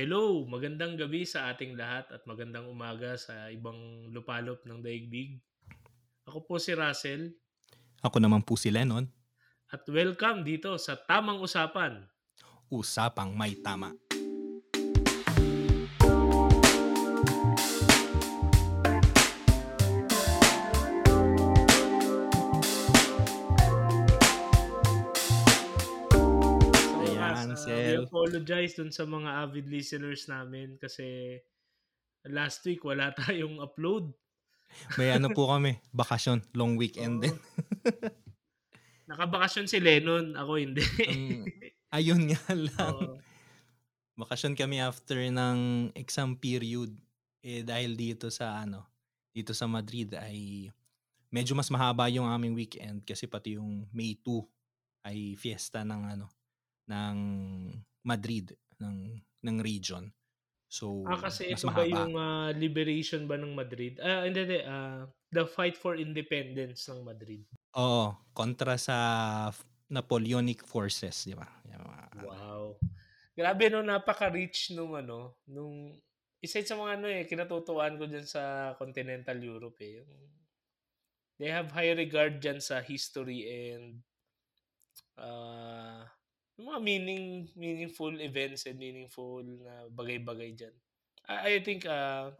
Hello, magandang gabi sa ating lahat at magandang umaga sa ibang lupalop ng daigdig. Ako po si Russell Ako naman po si Lennon. at welcome dito sa Tamang Usapan. Usapang may tama. Apologize dun sa mga avid listeners namin kasi last week wala tayong upload. May ano po kami, bakasyon, long weekend din. Nakabakasyon si Lennon, ako hindi. Ang- ayun nga lang. Oo. Bakasyon kami after ng exam period. Eh dahil dito sa ano, dito sa Madrid ay medyo mas mahaba yung aming weekend kasi pati yung May 2 ay fiesta ng ano ng Madrid ng ng region. So Ah, kasi mas ito ba mahaba. yung ah, liberation ba ng Madrid? Ah, hindi, hindi. ah, the fight for independence ng Madrid. Oo, kontra sa Napoleonic forces, di ba? Mga- Wow. Grabe no, napaka-rich nung ano, nung isa sa mga ano eh, kinatutuwaan ko dyan sa continental Europe eh. Yung, they have high regard dyan sa history and uh, yung mga meaning, meaningful events and meaningful na bagay-bagay dyan. I, I think uh,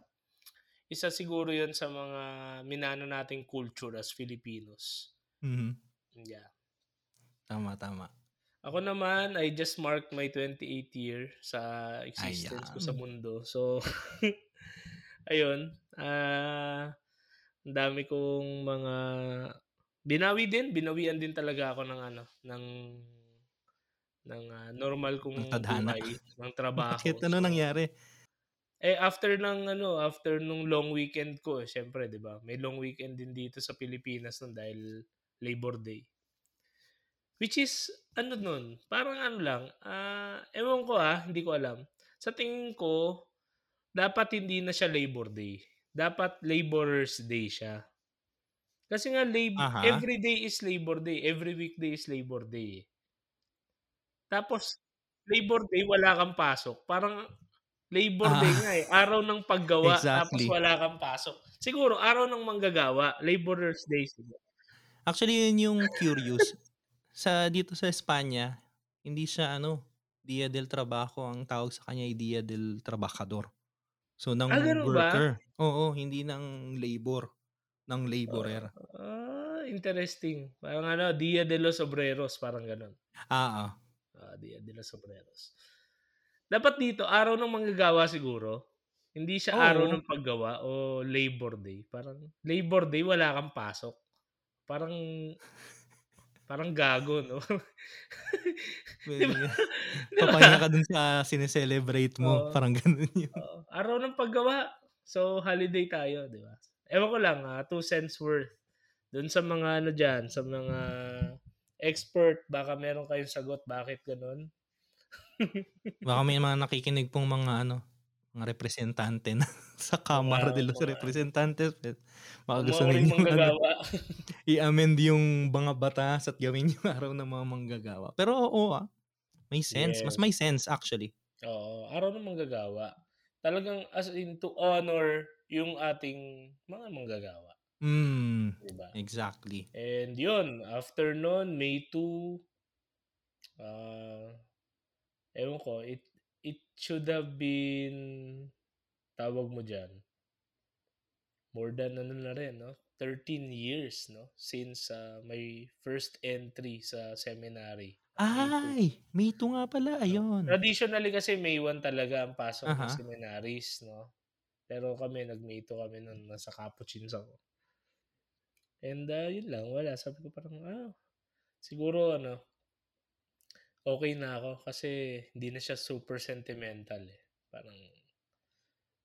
isa siguro yon sa mga minano nating culture as Filipinos. Mhm. Yeah. Tama, tama. Ako naman, I just marked my 28th year sa existence ko sa Ayan. mundo. So, ayun. ah ang dami kong mga binawi din, binawian din talaga ako ng ano, ng ng ah, normal kong Ng tadhana. buhay, ng trabaho. Bakit? Ano So, nangyari? eh after ng ano, after nung long weekend ko, eh, syempre, 'di ba? May long weekend din dito sa Pilipinas nun dahil Labor Day. Which is ano nun, parang ano lang, ah ewan ko ah, hindi ko alam. Sa tingin ko, dapat hindi na siya Labor Day. Dapat Laborers Day siya. Kasi nga lab- Aha. every day is Labor Day, every weekday is Labor Day. Tapos Labor Day wala kang pasok. Parang Labor Day Ah. nga eh, araw ng paggawa tapos Exactly. wala kang pasok. Siguro araw ng manggagawa, Laborers Day siguro. Actually, yun yung curious. sa dito sa Espanya, hindi siya ano, Dia del Trabajo, ang tawag sa kanya ay Dia del Trabajador. So, ng Ah, ganun ba? worker. Oo, hindi ng labor. Ng laborer. Ah, interesting. Parang ano, Dia de los Obreros, parang ganun. Ah, ah. Ah, Dia de los Obreros. Dapat dito, araw ng manggagawa siguro. Hindi siya araw Oo. ng paggawa o Labor Day. Parang Labor Day, wala kang pasok. Parang parang gago, no? di ba? Di ba? Papahinga ka dun sa sineselebrate mo. Oo. Parang ganun yun. Oo. araw ng paggawa. So, holiday tayo, di ba? Ewan ko lang, ah, two cents worth. Doon sa mga ano dyan, sa mga expert, baka meron kayong sagot bakit ganun. Baka may mga nakikinig pong mga ano, mga representante na sa Kamara Mga- de los mga- Representantes. Baka Mga gusto ninyo ano, i-amend yung mga batas at gawin yung araw ng mga manggagawa. Pero oo ah, may sense. Mas Yes. may sense actually. Oo, araw ng manggagawa. Talagang as in to honor yung ating mga manggagawa. Mm, Di ba? exactly. And yun, after nun, May 2, ah, ewan ko, it, it should have been, tawag mo dyan, more than ano na rin, no? 13 years, no? Since ah, my first entry sa seminary. May 2. Ay, May 2 nga pala. Ayun. Traditionally kasi May 1 talaga ang pasok ng Aha. seminaries, no? Pero kami, nag-May 2 kami nun, nasa Capuchins ako. And ah, yun lang, wala. Sabi ko parang, ah, siguro ano, okay na ako kasi hindi na siya super sentimental eh. Parang,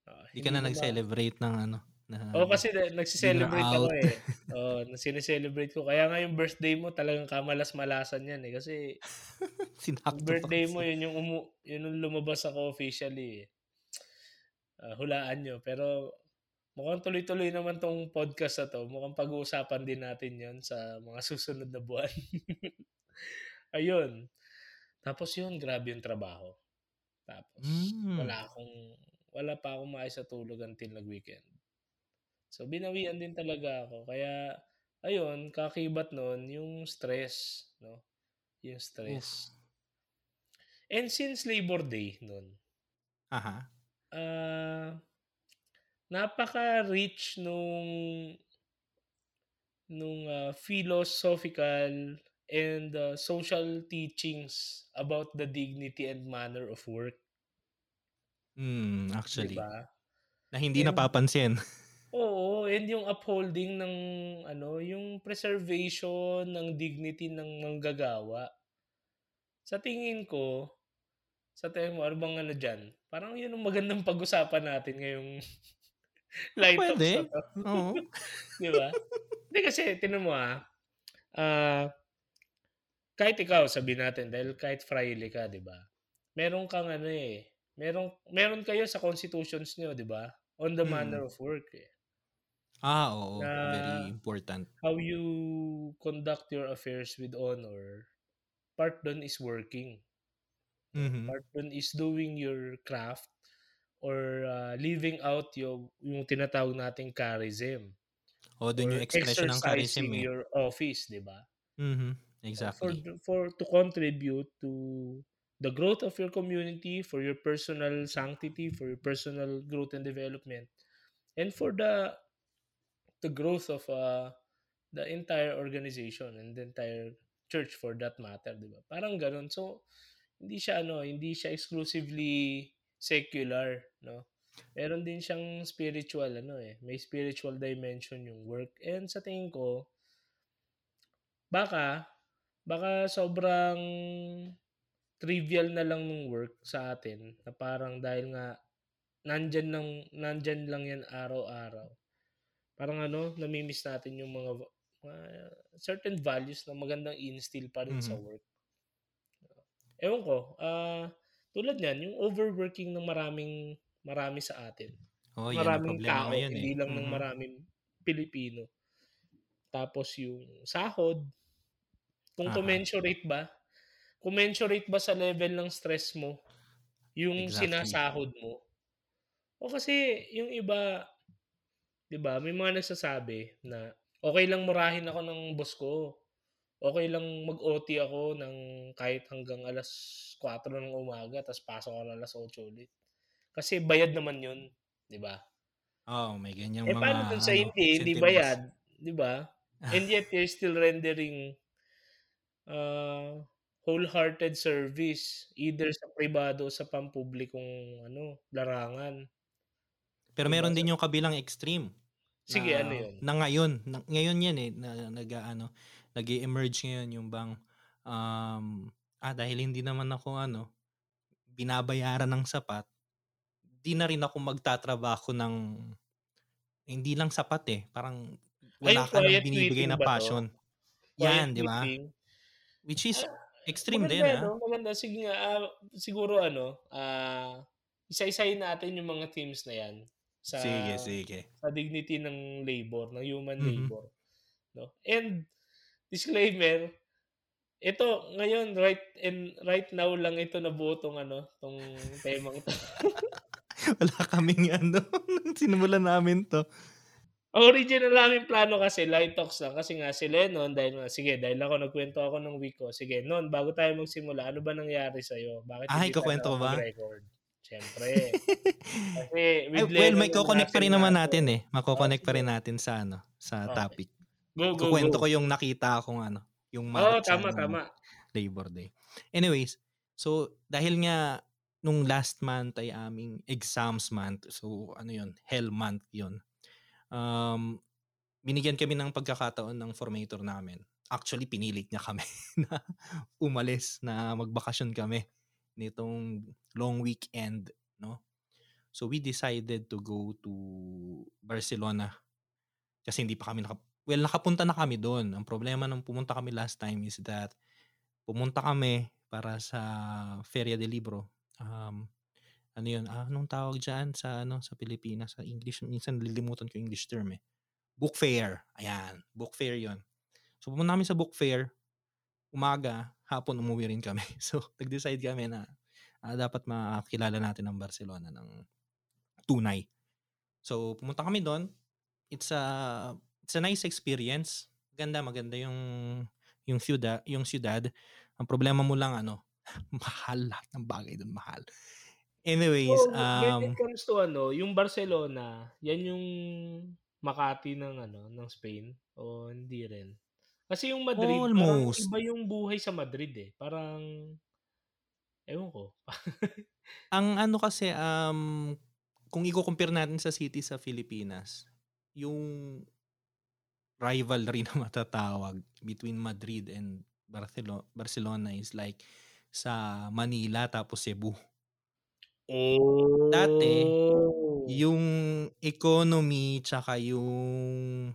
ah, Hindi ka na ko nag-celebrate ng ano. Na, Oo, kasi na- nagsiselebrate ako eh. Oo, sineselebrate ko. Kaya nga yung birthday mo, talagang kamalas-malasan yan eh. Kasi birthday mo, yun yung, umu, yun yung lumabas ako officially eh. Ah, hulaan nyo. Pero mukhang tuloy-tuloy naman tong podcast na to. Mukhang pag-uusapan din natin yon sa mga susunod na buwan. Ayun. Tapos yun, grabe yung trabaho. Tapos Hmm. wala akong wala pa akong maayos na tulog until nag-weekend. So binawian din talaga ako kaya ayun, kaakibat nun yung stress 'no, yung Oof. stress. And since Labor Day nun Aha. ah, napaka-rich nung nung, ah, philosophical and, ah, social teachings about the dignity and manner of work. Hmm, 'Di actually. ba? Na hindi And napapansin. Oo, and yung upholding ng ano, yung preservation ng dignity ng manggagawa. Sa tingin ko, sa tingin mo ano bang ano diyan? Parang yun ang magandang pag-usapan natin ngayong light 'to. oo. 'Di ba? Hindi kasi tingnan mo, ah, ah kahit ikaw sabihin natin dahil kahit fraile ka 'di ba? Meron kang ano, eh, merong meron kayo sa constitutions niyo 'di ba? On the manner Mm. of work, eh. Ah, oo, Na very important. how you conduct your affairs with honor, part dun is working. Mhm. Part dun is doing your craft or, ah, living out yung yung tinatawag nating charism. Oo, dun Or yung expression ng charism, eh. your office 'di ba? Mhm, Oh, for exactly. the for to contribute to the growth of your community, for your personal sanctity, for your personal growth and development, and for the the growth of, ah, the entire organization and the entire church for that matter 'di ba? Parang ganon. So, hindi siya ano, hindi siya exclusively secular 'no? Meron din siyang spiritual ano, eh, may spiritual dimension yung work and sa tingin ko baka baka sobrang trivial na lang nung work sa atin na parang dahil nga nandiyan lang nandiyan lang yan araw-araw. Parang ano, nami-miss natin yung mga mga certain values na magandang i-instill pa rin sa Mhm. work. Ewan ko, ah, tulad niyan yung overworking ng maraming marami sa atin. Ang Maraming problema tao, ngayon, eh. hindi lang ng Mhm. maraming Pilipino. Tapos yung sahod, kung Aha. commensurate ba, commensurate ba sa level ng stress mo yung Exactly. sinasahod mo? O kasi yung iba 'di ba, may mga nagsasabi na, "Okey lang murahin ako ng boss ko. Okey lang mag-OT ako ng kahit hanggang 4:00 ng umaga ta's pasok ako ng 8:00 ulit. Kasi bayad naman yun." 'Di ba? Oo, may ganyang Eh, mga paano dun sa ano, hindi, hindi bayad, 'di ba? And yet you're still rendering, ah, wholehearted service either sa pribado o sa pampublikong ano, larangan. Pero meron din yung kabilang extreme. Sige, ano Na yun? na ngayon, na ngayon yan, eh, na nag-aano, nag-e-emerge ngayon yung bang, um, ah, dahil hindi naman ako ano, binabayaran ng sapat, 'di na rin ako magtatrabaho ng hindi lang sapat, eh, parang Ay, wala yung ka ng quiet binibigay na passion. Yan, 'di ba? Which is Ah, extreme din, maganda ah. 'no, maganda. Sige nga, ah, siguro ano, ah, isa-isahin natin yung mga themes na yan sa Sige, sige. sa dignity ng labor, ng human Mhm. labor, 'no? And disclaimer, ito ngayon right and right now lang ito nabuo 'tong ano, 'tong temang 'to. Wala kaming ano, nung sinimulan namin 'to. Ang original naming plano kasi light talks lang kasi nga si Lennon dahil nga sige, dahil ako nagkuwento ako ng week ko, "Sige Non, bago tayo magsimula, ano ba nangyari sa'yo? Bakit Ay, hindi ko ba? nakapag-record?" Siyempre. Kasi with well, may and ko-connect pa rin naman natin, eh. oh, Mako-connect pa sige. rin natin sa ano, sa Okey. topic. Go, go, Ikukuwento ko go. yung nakita kong ano, yung Oo, marcha tama, nung tama. Labor Day. Anyways, so dahil nga nung last month ay aming exams month, so ano yun, hell month yun. Um, binigyan kami ng pagkakataon ng formator namin. Actually, pinilit niya kami na umalis, na magbakasyon kami nitong long weekend, no? So we decided to go to Barcelona kasi hindi pa kami naka well, nakapunta na kami doon. Ang problema nung pumunta kami last time is that pumunta kami para sa Feria del Libro. Um, ano yun, ah, anong tawag dyan sa, ano, sa Pilipinas, sa English, minsan nalilimutan ko English term eh. Book fair. Ayan, book fair yon. So pumunta kami sa book fair, umaga, hapon umuwi rin kami. So nag-decide kami na ah, dapat makilala natin ang Barcelona ng tunay. So, pumunta kami do'n. It's a it's a nice experience. Ganda, maganda yung yung syuda yung siyudad. Ang problema mo lang ano, mahal. Lahat ng bagay do'n mahal. Anyways, So, when it um comes to ano, yung Barcelona, yan yung Makati ng ano, ng Spain o hindi rin? Kasi yung Madrid parang Almost. iba yung buhay sa Madrid, eh. Parang ewan ko. Ang ano kasi, um, kung iko-compare natin sa city sa Pilipinas, yung rivalry na matatawag between Madrid and Barcelo Barcelona is like sa Manila tapos Cebu. Dati, Oh. yung economy tsaka yung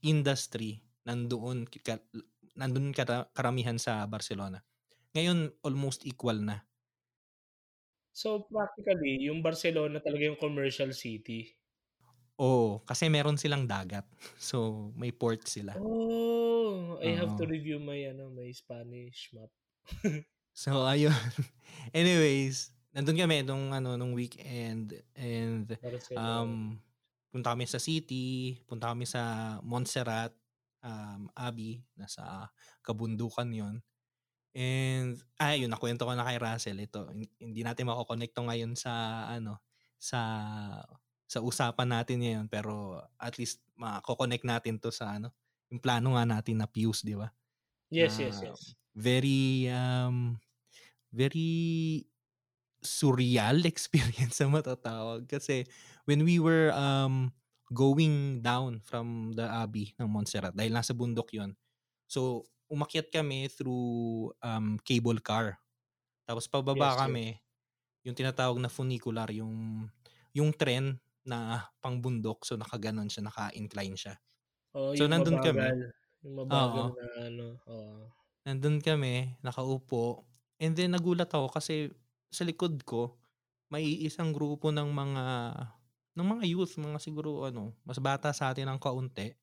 industry nandoon ka nandun kara karamihan sa Barcelona. Ngayon almost equal na. So, practically yung Barcelona talaga yung commercial city? Oo, kasi meron silang dagat. So, may port sila. Oh, I have to Oo. review my ano, my Spanish map. So, ayun. Anyways, nandun kami nung ano, nung weekend and, Barcelona. um, punta kami sa city, punta kami sa Montserrat, um, Abbey, nasa kabundukan yun. And, ah, yun nakwento ko na kay Russell ito, hin hindi natin mako-connect 'to ngayon sa ano, sa sa usapan natin ngayon pero at least mako-connect natin 'to sa ano, yung plano nga natin na Fuse, 'di ba? Yes, Na yes, yes. very, um, very surreal experience na matatawag kasi when we were, um, going down from the Abbey ng Montserrat dahil nasa bundok yun. So, umakyat kami through, um, cable car. Tapos pababa yes. kami, yung tinatawag na funicular, yung yung tren na pang-bundok. So, nakagano'n siya, naka-incline siya. Oo, So, nandun kami. mabagal. Yung mabagal Oo. na ano, oo. Nandun kami, nakaupo and then nagulat ako kasi sa likod ko may iisang grupo ng mga ng mga youth, mga siguro ano, mas bata sa'tin ng kaunti.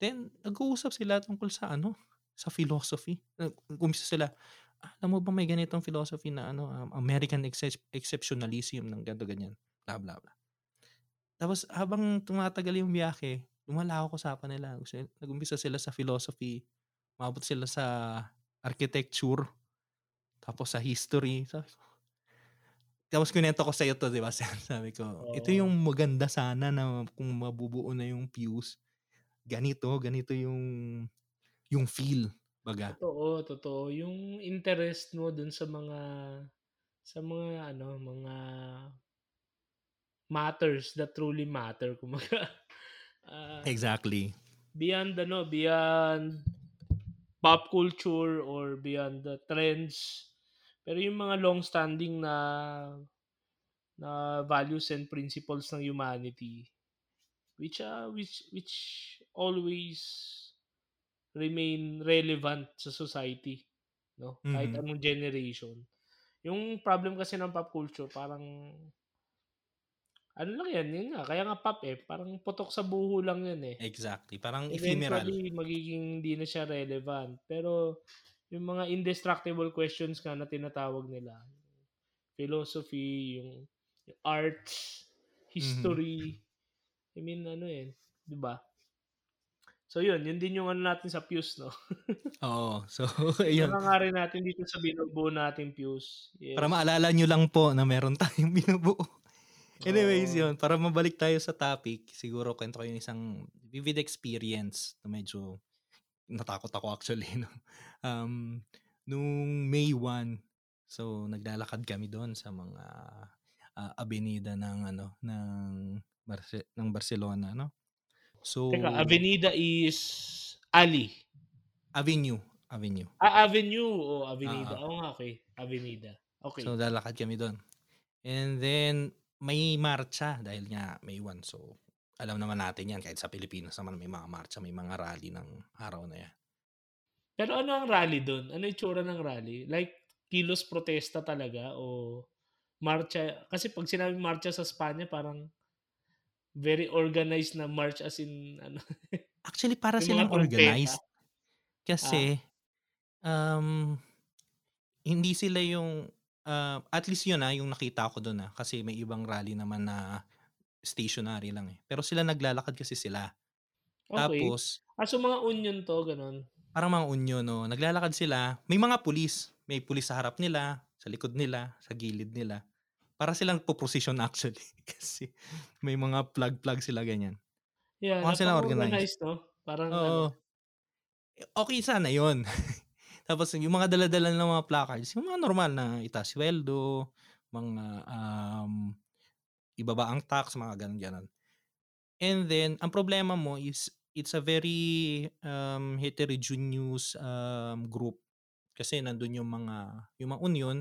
Then, nag-uusap sila tungkol sa ano, sa philosophy. Nag-umpisa sila, "Alam mo ba may ganitong philosophy na ano, um, American excep exceptionalism ng ganito, ganyan, bla, bla, bla." Tapos habang tumatagal yung biyahe, lumalawak usapan nila. Kasi nag-umpisa sila sa philosophy, umabot sila sa architecture, tapos sa history. Sabi ko tapos kinwento ko sa'yo 'to, 'di ba, sabi ko, "Ito yung maganda sana na kung mabubuo na yung Fuse, ganito, ganito yung yung feel." 'Baga. Totoo, totoo. Yung interest mo dun sa mga sa mga ano, mga matters that truly matter kumbaga. Ah, Exactly. beyond ano, beyond pop culture or beyond the trends. Pero yung mga long standing na na values and principles ng humanity, which, ah, which which always remain relevant sa society, 'no, kahit Mhm. anong generation. Yung problem kasi ng pop culture parang ano lang yan, yun nga, kaya nga pop, eh, parang putok sa buho lang yan, eh. Exactly, parang ephemeral. Eventually magiging hindi na siya relevant. Pero yung mga indestructible questions nga na tinatawag nila, philosophy, yung yung arts, history, I mean ano, eh, 'di ba? So yun, yun din yung ano natin sa Fuse 'no. Oo. So, ayun. Hangangarin natin dito sa binubuo nating Fuse, Para yes. maalala niyo lang po na meron tayong binubuo. Anyways, Oo. yun, para mabalik tayo sa topic, siguro kuwento ko yung isang vivid experience na medyo natakot ako actually 'no. Um, nung May 1, so naglalakad kami dun sa mga, ah, abenida ng ano, ng Barce ng Barcelona 'no. Teka, So avenida is alley? Avenue, avenue. Ah, avenue o avenida. Oo. Oo nga, okey, avenida, So, okey. lalakad kami dun. And then may marcha dahil nga May 1, so alam naman natin 'yan kahit sa Pilipinas naman may mga marcha, may mga rally ng araw na 'yan. Pero ano ang rally dun? Ano itsura ng rally? Like kilos protesta talaga o marcha? Kasi 'pag sinabing marcha sa Spanya parang very organized na march as in ano, Actually, para yung silang organized. Ah. Kasi, um, hindi sila yung Ah, at least yun, ah, yung nakita ko dun, ah, kasi may ibang rally naman na stationary lang, eh. Pero sila naglalakad kasi sila. Okey. Tapos Ah, so mga union 'to, gano'n? Parang mga union, oo. Naglalakad sila, may mga pulis. May pulis sa harap nila, sa likod nila, sa gilid nila. Para silang nagpoprosesyon actually kasi may mga flag-flag sila, ganyan. Yeah, Mukha silang organized. napaka-organized 'no? Parang ano Oo. Eh, okey sana yun. Tapos yung mga dala-dala nilang mga placards, yung mga normal na itaas suweldo, mga, um, ibaba ang tax, mga gano'n. And then ang problema mo is it's a very, um, heterogeneous, um, group. Kasi nandun yung mga yung mga union,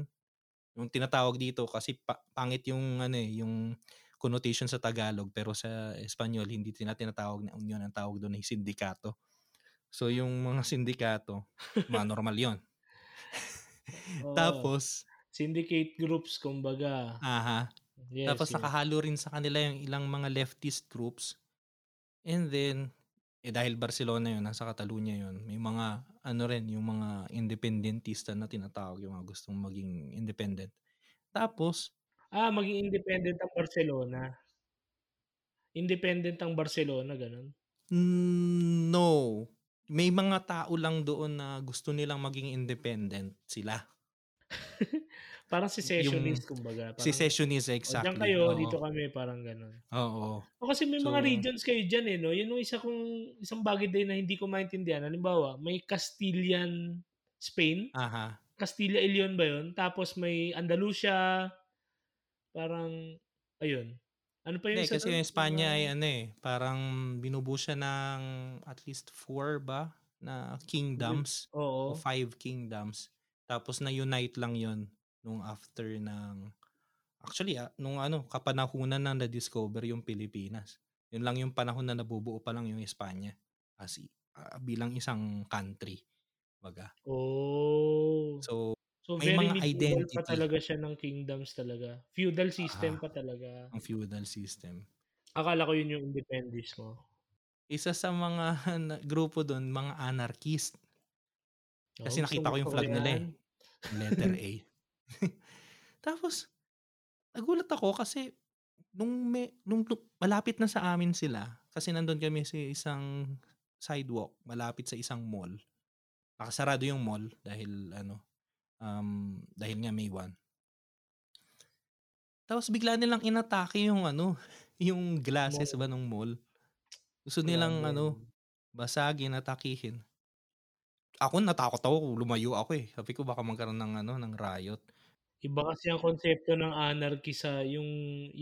yung tinatawag dito kasi pa pangit yung ano, eh, yung connotation sa Tagalog pero sa Espanyol hindi tinatawag na union, ang tawag dun ay sindikato. So yung mga sindikato, mga normal yun. Oo. Tapos Syndicate groups kumbaga. Aha. Yes, Tapos yes. nakahalo rin sa kanila yung ilang mga leftist groups. And then, eh, dahil Barcelona yun, nasa Catalunya yun, may mga ano rin, yung mga independentista na tinatawag, yung mga gustong maging independent. Tapos Ah, maging independent ang Barcelona? Independent ang Barcelona, gano'n? Hmm, no. May mga tao lang doon na gusto nilang maging independent sila. Parang Yung secessionist kumbaga, parang, secessionist, "O diyan exactly, kayo, dito oo. kami." Parang gano'n. Oo. O kasi may mga So regions kayo diyan, eh, 'no? Yun yung isa kong isang bagay din na hindi ko maintindihan. Halimbawa, may Castilian Spain, Aha. Castilla y Leon ba yun? Tapos may Andalusia. Parang ayun. Ano pa yung Hindi, isa kasi yung Yung mga Espanya ay ano, eh, parang binubuo siya ng at least 4 ba na kingdoms o Oo. 5 kingdoms. Tapos na-unite lang yun nung after ng actually, ah, nung ano, kapanahunan ng na-discover yung Pilipinas. Yun lang yung panahon na nabubuo pa lang yung Espanya as ah, bilang isang country, 'baga. Oh. So, So, may very mga medieval pa identity. talaga siya ng kingdoms talaga. Feudal system Aha. pa talaga. Ang feudal system. Akala ko yun yung independismo. Isa sa mga na grupo dun, mga anarchist. Kasi nakita ko yung flag nila, eh, letter A. Tapos nagulat ako kasi nung me nung malapit na sa amin sila, kasi nandun kami sa isang sidewalk malapit sa isang mall. Nakasarado yung mall dahil ano, um, dahil nga May 1. Tapos bigla nilang inatake yung ano, yung glasses Mall. ba nung mall. Gusto nilang Grabe ano, 'no. basagin, atakihin. Ako natakot ako, lumayo ako, eh. Sabi ko baka magkaroon ng ano, ng riot. Iba kasi ang konsepto ng anarchy sa yung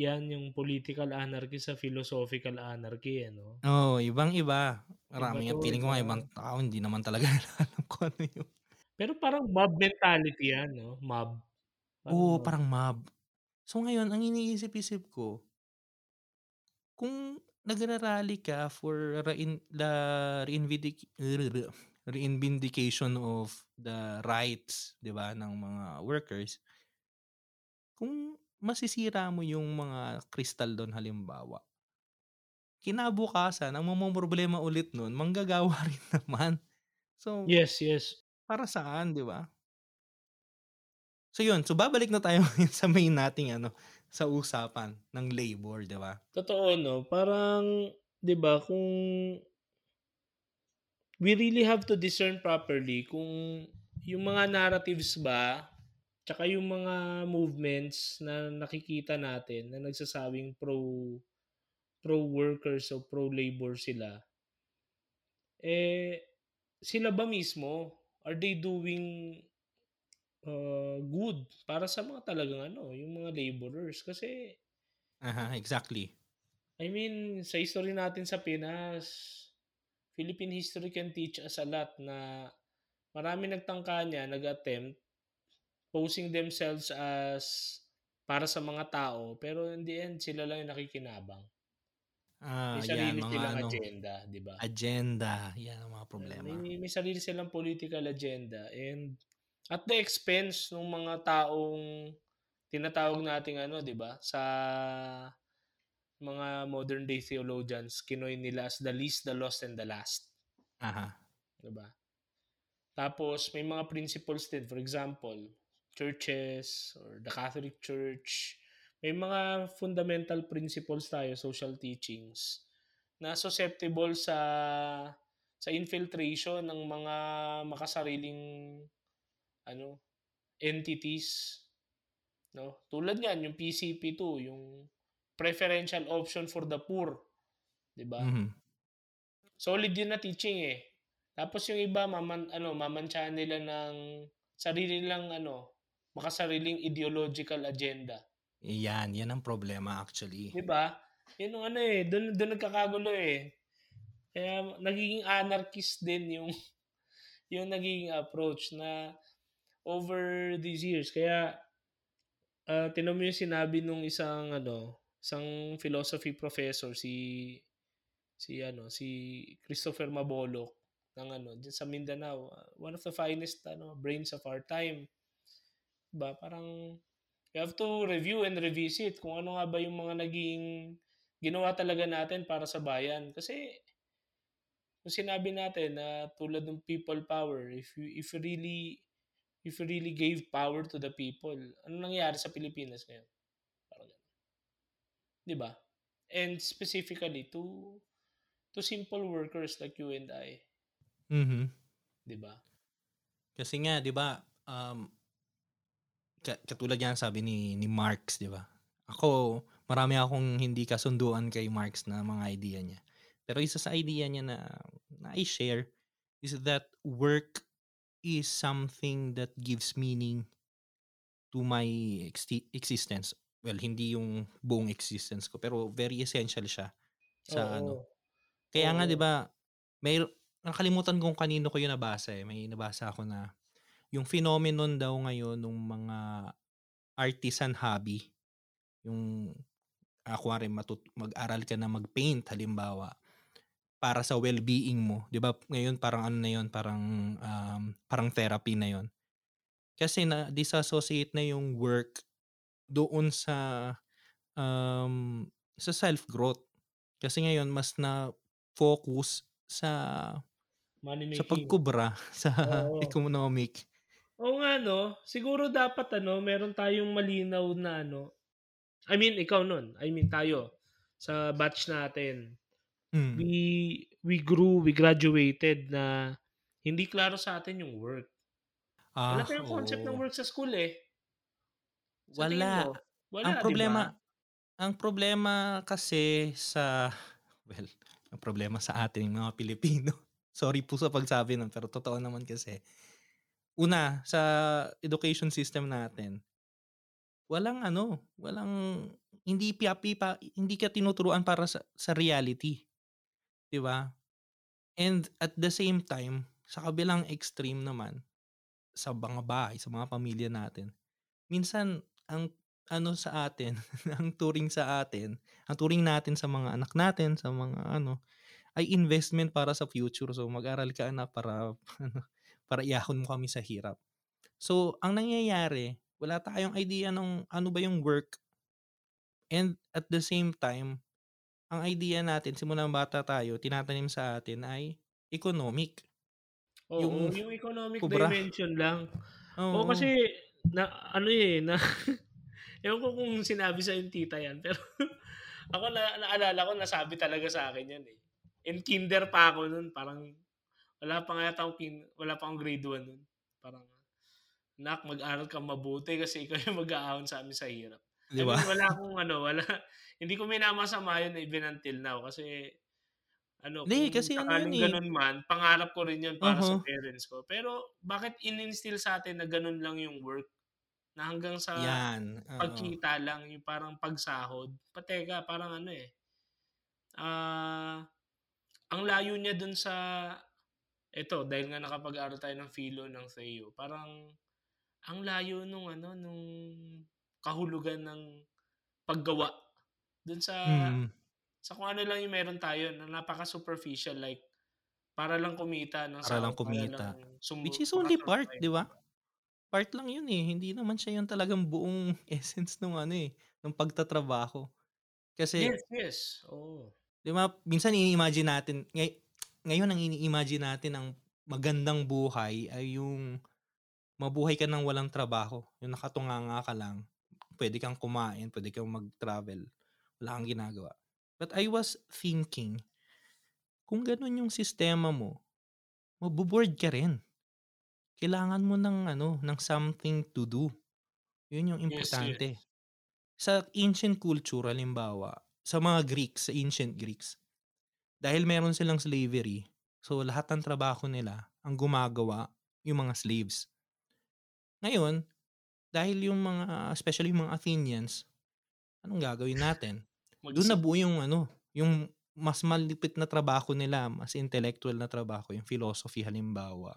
'yan yung political anarchy sa philosophical anarchy, eh, 'no? Oo, ibang-iba. Iba Marami nga 'to, feeling ko nga iba. ibang tao hindi naman talaga alam kung ano yung Pero parang mob mentality 'yan 'no, mob. Parang Oo, mob. parang mob. So ngayon ang iniisip-isip ko kung nagra-rally ka for rein the reinvidic reinvindication of the rights, 'di ba, ng mga workers kung masisira mo yung mga kristal dun halimbawa kinabukasan ang mamomroblema ulit nun manggagawa rin naman. So, Yes, yes. para saan, 'di ba? So yun, so babalik na tayo sa main nating ano, sa usapan ng labor, 'di ba? Totoo 'no, parang 'di ba kung we really have to discern properly kung yung mga narratives ba, tsaka yung mga movements na nakikita natin na nagsasabing pro pro-workers o pro-labor sila eh, sila ba mismo, are they doing, uh, good para sa mga talagang ano, yung mga laborers? Kasi Aha, exactly. I mean, sa history natin sa Pinas, Philippine history can teach us a lot na maraming nagtangka niyan, nag-attempt, posing themselves as para sa mga tao, pero in the end sila lang yung nakikinabang. Ah, May 'yan sarili mga silang ano, agenda, 'di ba? agenda, 'yan ang mga Yan, problema. may may sarili silang political agenda and at the expense nung mga taong tinatawag nating ano, 'di ba, sa mga modern day theologians, kinoin nila as the least, the lost, and the last. Aha. 'Di ba? Tapos may mga principles din, for example, churches or the Catholic Church, may mga fundamental principles tayo, social teachings, na susceptible sa sa infiltration ng mga makasariling ano entities no? Tulad niyan yung PCP2 yung preferential option for the poor 'di ba? Mhm. solid yun na teaching eh. Tapos yung iba maman ano mamantsahan nila ng sarili nilang ano makasariling ideological agenda. Yan, yan ang problema actually. 'di ba yun ang ano eh doon doon nagkakagulo eh. Kaya nagiging anarchist din yung yung nagiging approach na over these years. Kaya ah tingnan mo yung sinabi nung isang ano isang philosophy professor si si ano si Christopher Maboloc ng ano diyan sa Mindanao. One of the finest ano brains of our time ba? Parang you have to review and revisit kung ano nga ba yung mga naging ginawa talaga natin para sa bayan. Kasi kung sinabi natin na tulad ng people power if you if you really if you really gave power to the people ano nangyayari sa Pilipinas ngayon? Parang ganun. 'di ba? And specifically to to simple workers like you and I. Mhm. 'di ba? Kasi nga 'di ba um katulad yan sabi ni ni Marx, 'di ba? Ako, marami akong hindi kasunduan kay Marx na mga idea niya. Pero isa sa idea niya na na i-share is that work is something that gives meaning to my exi- existence. Well, hindi yung buong existence ko, pero very essential siya sa ano. oo Kaya nga oo 'di ba, may nakalimutan kong kanino ko 'yun nabasa eh. May nabasa ako na yung phenomenon daw ngayon ng mga artisan hobby, yung ah, kunwari matut- mag-aral ka na mag-paint halimbawa para sa well-being mo, 'di ba? Ngayon parang ano na 'yon, parang um, parang therapy na 'yon. Kasi na disassociate na yung work doon sa um, sa self-growth. Kasi ngayon mas na focus sa money sa making pagkubra sa oo economic. Oo nga no siguro dapat ano meron tayong malinaw na ano I mean ikaw nun I mean tayo sa batch natin Mm. we we grew we graduated na hindi klaro sa atin yung work wala Ah, tayong concept ng work sa school eh sa Wala. mo wala Ang problema ang problema kasi sa well, ang problema sa ating mga Pilipino. Sorry po sa pagsabi nun, pero totoo naman kasi. Una, sa education system natin, walang ano, walang hindi piya-pipa, hindi ka tinuturuan para sa, sa reality, 'di ba? And at the same time, sa kabilang extreme naman, sa mga bahay, sa mga pamilya natin, minsan ang ano sa atin, ang turing sa atin, ang turing natin sa mga anak natin, sa mga ano, ay investment para sa future. So mag-aral ka anak para ano, para iahon mo kami sa hirap. So ang nangyayari, wala tayong idea ng ano ba yung work. And at the same time, ang idea natin simula bata tayo, tinatanim sa atin ay economic. oo Yung yung economic kubra. dimension lang oo Oo. kasi na ano eh na ewan ko kung sinabi sa yung tita yan pero ako na naalala ko nasabi talaga sa akin yan eh in kinder pa ako nun parang wala pa nga yata akong kin- wala pa akong grade 1 nun parang nak mag-aral ka mabuti kasi ikaw yung mag-aahon sa amin sa hirap Di I ba? mean wala akong ano wala hindi ko minamasama yun even until now kasi ano Hindi, kung kasi ano yun eh. ganun man pangarap ko rin yun para sa Uh-huh. parents ko pero bakit in-instill sa atin na ganun lang yung work na hanggang sa Yan. Oo. pagkita lang yung parang pagsahod pateka parang ano eh ah ang layo niya dun sa eto dahil nga nakapag-aral tayo ng philo ng Theo parang ang layo nung ano nung kahulugan ng paggawa dun sa Mm. sa kung ano lang yung meron tayo na napaka superficial like para lang kumita ng Para lang sahod para kumita. lang sumu Which is only part, di ba? Part lang yun eh. Hindi naman siya yung talagang buong essence ng ano eh, ng pagtatrabaho. Kasi, yes yes oo di ba, minsan ini-imagine natin, ngay- ngayon ang ini-imagine natin ang magandang buhay ay yung mabuhay ka ng walang trabaho, yung nakatunganga ka lang, pwede kang kumain, pwede kang mag-travel, wala kang ginagawa. But I was thinking, kung ganun yung sistema mo, maboboard ka rin. Kailangan mo ng ano, ng something to do. Yun yung Yes, importante. yes. Sa ancient culture, halimbawa, sa mga Greeks, sa ancient Greeks, dahil meron silang slavery, so lahat ng trabaho nila, ang gumagawa, yung mga slaves. Ngayon, dahil yung mga, especially yung mga Athenians, anong gagawin natin? Doon nabuo yung ano, yung mas malipit na trabaho nila, mas intellectual na trabaho, yung philosophy halimbawa,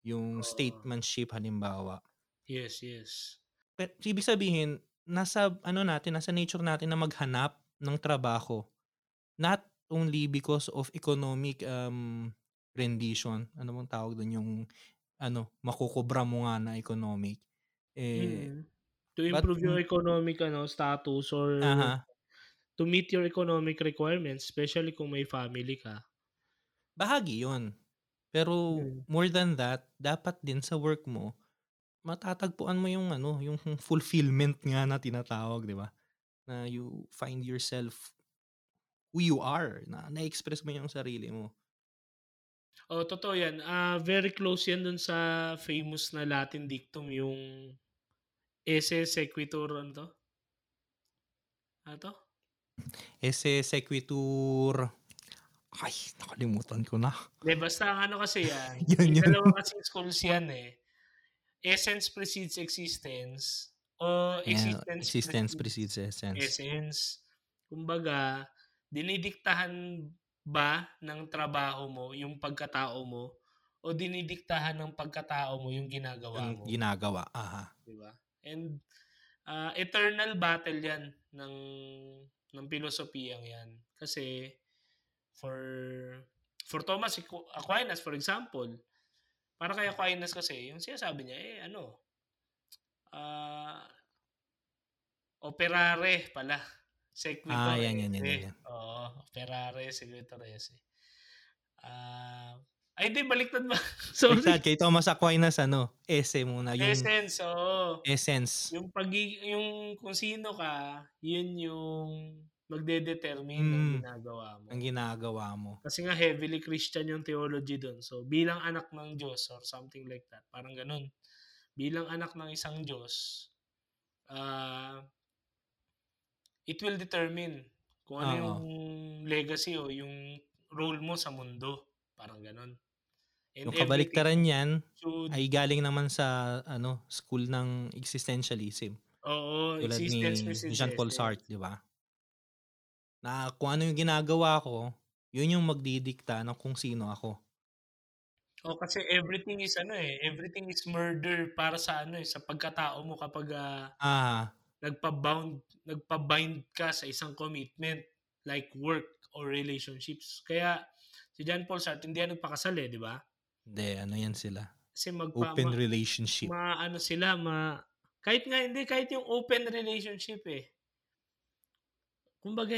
yung Oo. statesmanship halimbawa. Yes, yes. Pero ibig sabihin, nasa ano natin, nasa nature natin na maghanap ng trabaho. Not only because of economic um, rendition. Ano bang tawag doon yung ano, makukubra mo nga na economic. Eh, Mm. To but improve your kung- economic ano status or aha, to meet your economic requirements, especially kung may family ka. bahagi yon Pero Mm. more than that, dapat din sa work mo, matatagpuan mo yung ano, yung fulfillment nga na tinatawag, di ba? Na you find yourself who you are, na na-express mo yung sarili mo. Oh, totoo 'yan. Ah, very close 'yan dun sa famous na Latin dictum yung esse sequitur ano 'to? Ano 'to? Esse sequitur, ay, nakalimutan ko na. Hindi, basta ano kasi yan, Yun, yun. dalawa kasing schools yan eh. Essence precedes existence o Yeah, existence, existence precedes precedes essence. essence. Kumbaga, dinidiktahan ba ng trabaho mo yung pagkatao mo o dinidiktahan ng pagkatao mo yung ginagawa mo, ginagawa. Aha. di ba? And ah, eternal battle 'yan ng ng pilosopiyang 'yan. Kasi for for Thomas Aqu- Aquinas for example, para kay Aquinas kasi, yung sinasabi niya eh ano, ah operare pala. Sequitur Ah, yan, yan, yan, esse. yan, yan. Oo, operare, sequitur esse. Ah, ay di baliktad ba? Sorry. Baliktad, kay Thomas Aquinas, ano, esse muna, yung Essence, oo. essence. Yung pag yung kung sino ka, yun yung magde-determine ng Mm. ginagawa mo. ang ginagawa mo. Kasi nga heavily Christian yung theology doon. So bilang anak ng Diyos or something like that, parang ganun. Bilang anak ng isang Diyos, ah it will determine kung ano Oo. yung legacy o yung role mo sa mundo. Parang ganun. And Yung kabaliktaran niyan should, ay galing naman sa ano school ng existentialism. oo, Tulad ni existence Jean-Paul. Sartre, di ba? Na kung ano yung ginagawa ko, yun yung magdidikta ng kung sino ako. Oh, kasi everything is ano eh, everything is murder para sa ano eh, sa pagkatao mo kapag ah, Ah, nagpa-bound, nagpa-bind ka sa isang commitment like work or relationships. Kaya si John Paul Sartre hindi yan nagpakasal eh, di ba? hindi, ano yan sila. Kasi magpa Open ma, relationship. ma- ano sila ma kahit nga hindi kahit yung open relationship eh. Kumbaga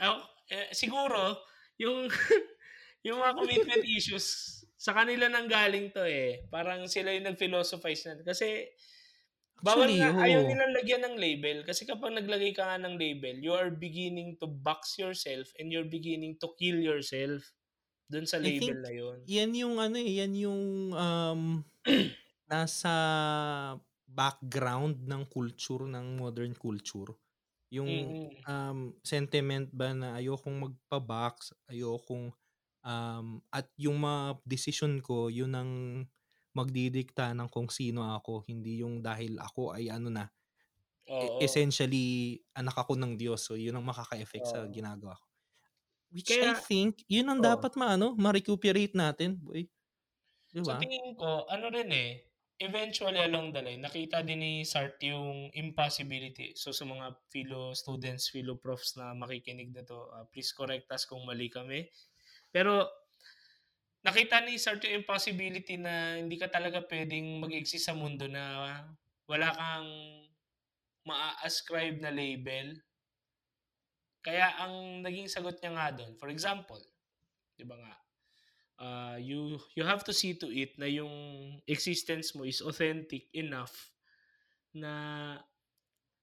ah, eh, siguro yung yung mga commitment issues sa kanila nang galing to eh. Parang sila yung nag-philosophize na. Kasi bawal Actually, nga, oo. ayaw nilang lagyan ng label. Kasi kapag naglagay ka nga ng label, you are beginning to box yourself and you're beginning to kill yourself dun sa label na yun. yan yung ano eh, yan yung um, nasa background ng culture, ng modern culture. Yung Mm-mm. um, sentiment ba na ayokong magpa-box, ayokong um, at yung mga decision ko, yun ang magdidikta ng kung sino ako, hindi yung dahil ako ay ano na, e- Oo. essentially anak ako ng Diyos, so yun ang makaka-effect sa Oo. ginagawa ko. Which I Kaya- think, yun ang Oo. dapat maano, ma-recuperate natin, boy. Di Sa ba? tingin ko, ano rin eh, eventually along the line, nakita din ni Sartre yung impossibility. So sa mga philo students, philo profs na makikinig na to, uh, please correct us kung mali kami. Pero nakita ni Sartre yung impossibility na hindi ka talaga pwedeng mag-exist sa mundo na wala kang ma-ascribe na label. Kaya ang naging sagot niya nga doon, for example, di ba nga, uh, you you have to see to it na yung existence mo is authentic enough na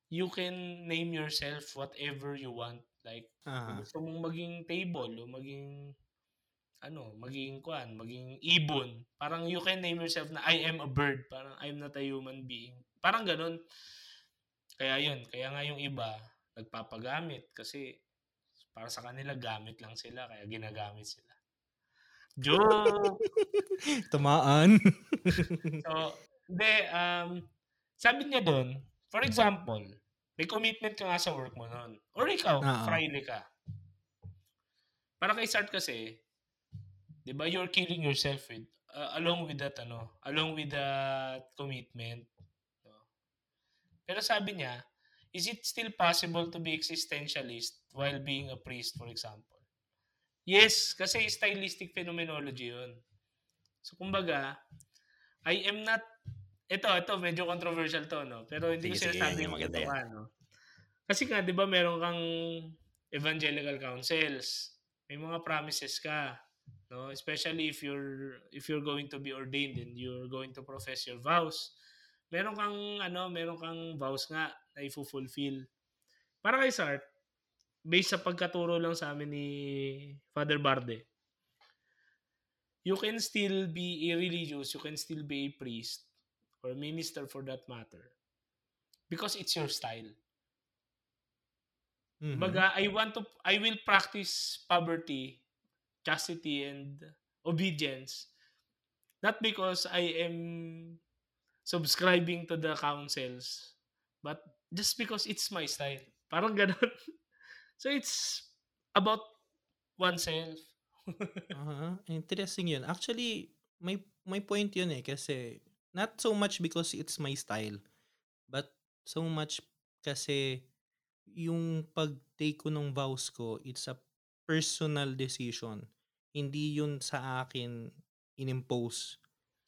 you can name yourself whatever you want. Like, Uh-huh. gusto mong maging table o maging ano, maging kwan, maging ibon. Parang you can name yourself na I am a bird. Parang I'm not a human being. Parang ganun. Kaya yun, kaya nga yung iba nagpapagamit kasi para sa kanila gamit lang sila kaya ginagamit sila. Joke! Tamaan. so, hindi, um, sabi niya doon, for example, may commitment ka nga sa work mo noon. Or ikaw, Oo. Friday ka. Para kay start kasi, 'di ba, you're killing yourself with uh, along with that ano, along with that commitment. No? Pero sabi niya, is it still possible to be existentialist while being a priest, for example? Yes, kasi stylistic phenomenology 'yun. So kumbaga, I am not ito, ito medyo controversial to, no? Pero hindi ko Sige, sinasabi yung maganda yan. ka, no? Kasi nga, di ba, meron kang evangelical councils. May mga promises ka, no? Especially if you're if you're going to be ordained and you're going to profess your vows. Meron kang ano, meron kang vows nga na i-fulfill. Para kay Sart, based sa pagkaturo lang sa amin ni Father Barde, you can still be a religious, you can still be a priest or a minister for that matter because it's your style. Mhm. Baga, I want to, I will practice poverty, chastity, and obedience. Not because I am subscribing to the councils, but just because it's my style. Parang ganun. So it's about oneself. Aha, interesting yun. Actually, may may point yun eh kasi not so much because it's my style but so much kasi yung pag-take ko ng vows ko, it's a personal decision. Hindi yun sa akin inimpose.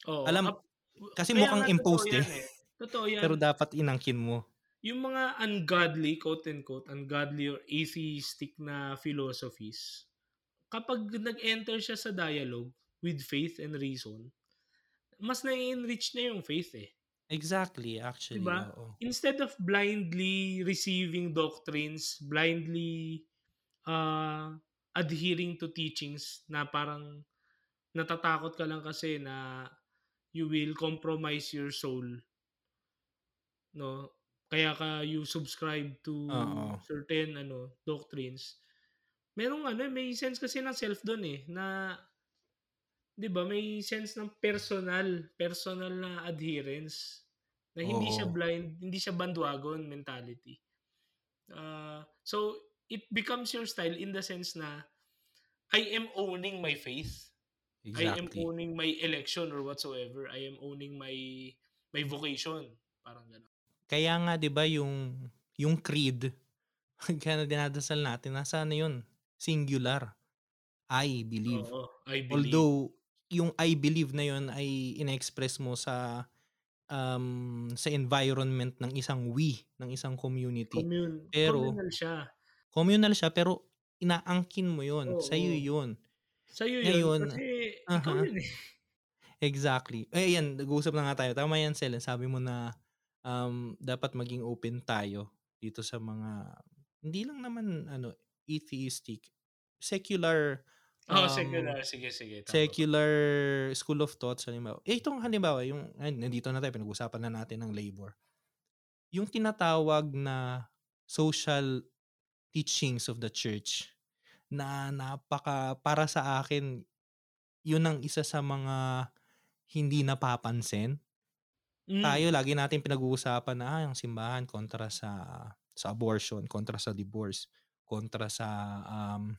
Oo. Alam, Ap- kasi kaya mukhang nga, totoo imposed yan eh. Totoo yan. Pero dapat inangkin mo. yung mga ungodly, quote-unquote, ungodly or atheistic na philosophies, kapag nag-enter siya sa dialogue with faith and reason, mas na-enrich na yung faith eh. Exactly, actually. Diba? oo. Instead of blindly receiving doctrines, blindly uh, adhering to teachings na parang natatakot ka lang kasi na you will compromise your soul. No? Kaya ka you subscribe to Oo. certain ano doctrines. Merong ano, may sense kasi ng self doon eh na 'di ba may sense ng personal, personal na adherence na hindi siya Oo. blind, hindi siya bandwagon mentality. Uh, so it becomes your style in the sense na I am owning my faith. I am Exactly. owning my election or whatsoever. I am owning my my vocation. Parang gano'n. Kaya nga 'di ba yung yung creed kaya na dinadasal natin nasa ano yun? Singular. I believe. Oo, I believe. Although yung I believe na yun ay ina-express mo sa um, sa environment ng isang we, ng isang community. Commun- Pero- communal siya. Communal siya pero inaangkin mo yun. Oo. Sa'yo yun. Sa'yo yun. Ngayon, kasi ikaw aha. yun eh. Exactly. Eh, yan, nag-uusap na nga tayo. Tama yan, Sel. Sabi mo na um, dapat maging open tayo dito sa mga, hindi lang naman ano, atheistic, secular, Oh, um, secular. Sige, sige. Tama. secular school of thoughts. Halimbawa. Eh, itong halimbawa, yung, ay, nandito na tayo, pinag-usapan na natin ng labor. Yung tinatawag na social teachings of the church na napaka, para sa akin, yun ang isa sa mga hindi napapansin. Mm. Tayo, lagi natin pinag-uusapan na ah, yung simbahan kontra sa sa abortion, kontra sa divorce, kontra sa um,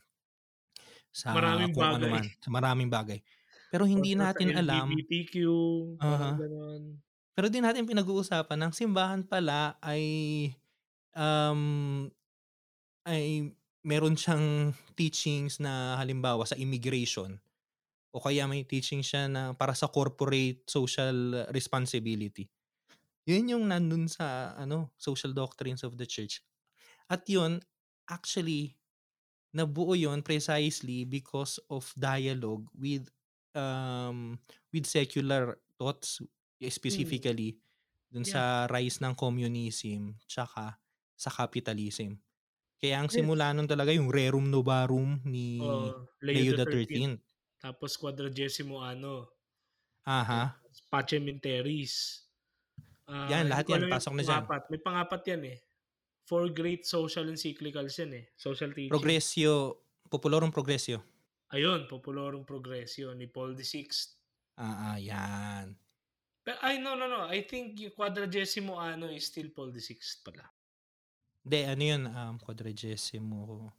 sa Maraming kung ano bagay. man, sa maraming bagay. Pero hindi Kontra sa natin alam, LGBTQ. Ganon. pero di natin pinag-uusapan ng simbahan pala ay um ay meron siyang teachings na halimbawa sa immigration o kaya may teaching siya na para sa corporate social responsibility. Yun yung nandun sa ano social doctrines of the church. At yun, actually, nabuo yun precisely because of dialogue with um, with secular thoughts, Mm. specifically dun Yeah. sa rise ng communism tsaka sa capitalism. Kaya ang simula nun talaga yung Rerum Novarum ni Oo, Leo Leo the XIII. Thirteenth. Tapos Quadragesimo ano, Aha. Pacem in Terris. Ah, Yan, lahat yan, pasok na diyan. pang-apat. May pang-apat yan eh. Four great social encyclicals yan eh. Social teaching. Progressio, Populorum Progressio. Ayun, Populorum Progressio ni Paul VI. Ah, ah, yan. Pero, ay, no, no, no. I think yung Quadragesimo ano is still Paul VI pala. Hindi, ano yun, um, Quadragesimo,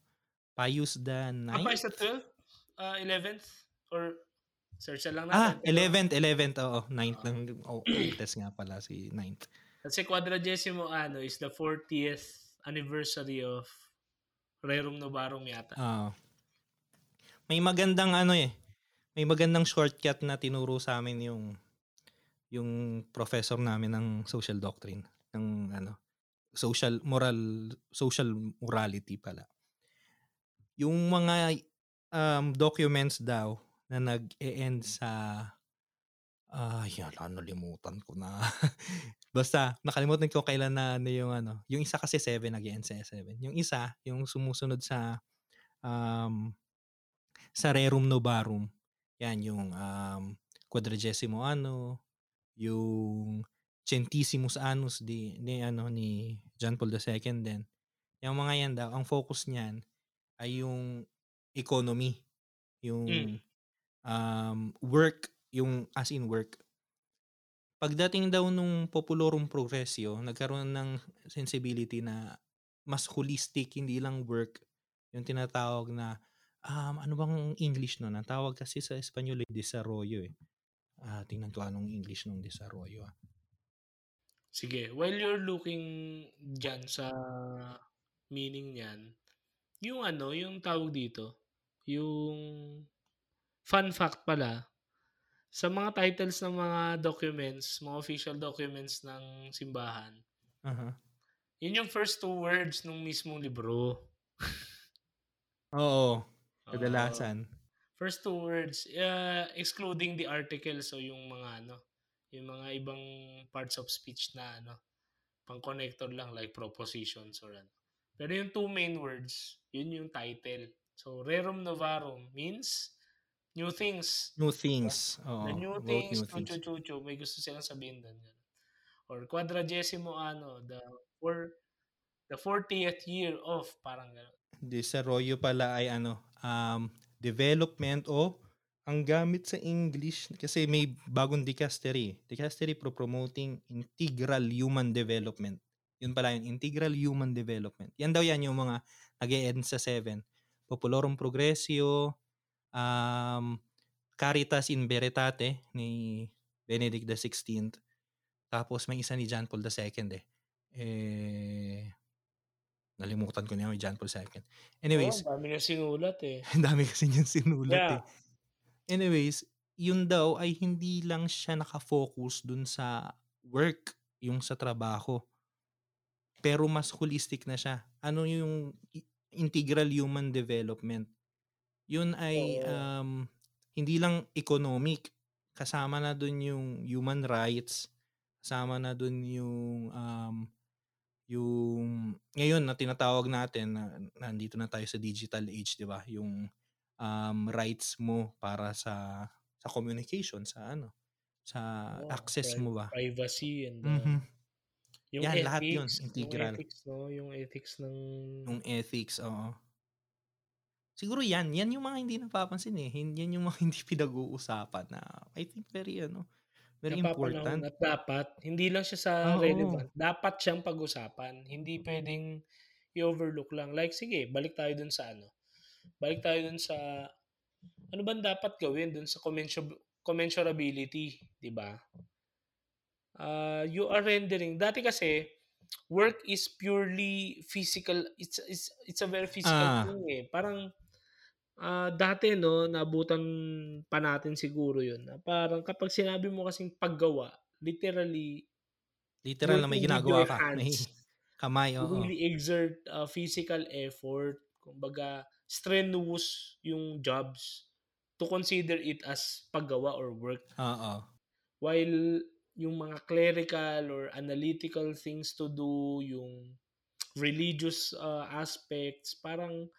Pius the Ah, pa is Ninth? that 12? Uh, 11th? Or search lang Ah, natin. pero- 11th, 11th, oo. 9th ng oh, Otis nga pala, si 9th. Kasi Quadragesimo ano is the 40th anniversary of Rerum Novarum yata. Oo. May magandang ano eh, may magandang shortcut na tinuro sa amin yung yung professor namin ng social doctrine ng ano social moral social morality pala. Yung mga um, documents daw na nag-e-end sa ah yan, nalimutan ko na. Basta nakalimutan ko kailan na ano yung ano, yung isa kasi 7 nag-e-end sa 7. Yung isa, yung sumusunod sa um, sa Rerum Novarum. Yan yung um, Quadragesimo ano, yung Centesimus Annus di, ni ano ni John Paul II din. Yung mga yan daw, ang focus niyan ay yung economy, yung Mm. um, work, yung as in work. Pagdating daw nung Populorum Progressio, nagkaroon ng sensibility na mas holistic, hindi lang work, yung tinatawag na um, ano bang English nun? Ang tawag kasi sa Espanyol ay desarrollo eh. Ah, tingnan ko anong English ng desarrollo. ah. Sige, while you're looking dyan sa meaning niyan, yung ano, yung tawag dito, yung fun fact pala, sa mga titles ng mga documents, mga official documents ng simbahan, Aha. yun yung first two words ng mismong libro. Oo, kadalasan. first two words, uh, excluding the article, so yung mga ano, yung mga ibang parts of speech na ano, pang connector lang like propositions or ano. Pero yung two main words, yun yung title. So, rerum novarum means new things. New things. Oo, The new about things, new things. chu chu, may gusto silang sabihin doon. Or quadragesimo ano, the for the 40th year of parang gano'n. Desarrollo pala ay ano, um, development o ang gamit sa English kasi may bagong dicastery. Dicastery for promoting integral human development. Yun pala yun, integral human development. Yan daw yan yung mga nag end sa 7. Populorum Progressio, um, Caritas in Veritate ni Benedict XVI. Tapos may isa ni John Paul II eh. Eh, nalimutan ko na yung John Paul II. Anyways, Oh, ang dami na sinulat eh. ang dami kasi niyang sinulat Yeah. eh. Anyways, yun daw ay hindi lang siya nakafocus dun sa work, yung sa trabaho. Pero mas holistic na siya. Ano yung integral human development? Yun ay um, hindi lang economic. Kasama na dun yung human rights. Kasama na dun yung um, yung ngayon na tinatawag natin na nandito na tayo sa digital age, 'di ba? Yung um, rights mo para sa sa communication, sa ano, sa Oo, access pri- mo ba? Privacy and uh, Mhm. yung Yan, ethics, lahat yun, yung integral. ethics, no? Yung ethics ng Yung ethics, oo. Siguro yan, yan yung mga hindi napapansin eh. Yan yung mga hindi pinag-uusapan na I think very ano, very important. at dapat, hindi lang siya sa Oo. relevant, dapat siyang pag-usapan. Hindi pwedeng i-overlook lang. Like, sige, balik tayo dun sa ano. Balik tayo dun sa, ano ba dapat gawin dun sa commensur- commensurability, di ba? Uh, you are rendering, dati kasi, work is purely physical, it's, it's, it's a very physical Ah. thing eh. Parang, ah dati no, nabutan pa natin siguro yun. Na parang kapag sinabi mo kasing paggawa, literally, Literal na may ginagawa ka. May hands. kamay, you oo. really exert uh, physical effort. Kumbaga, strenuous yung jobs. to consider it as paggawa or work. Oo. While yung mga clerical or analytical things to do, yung religious uh, aspects, parang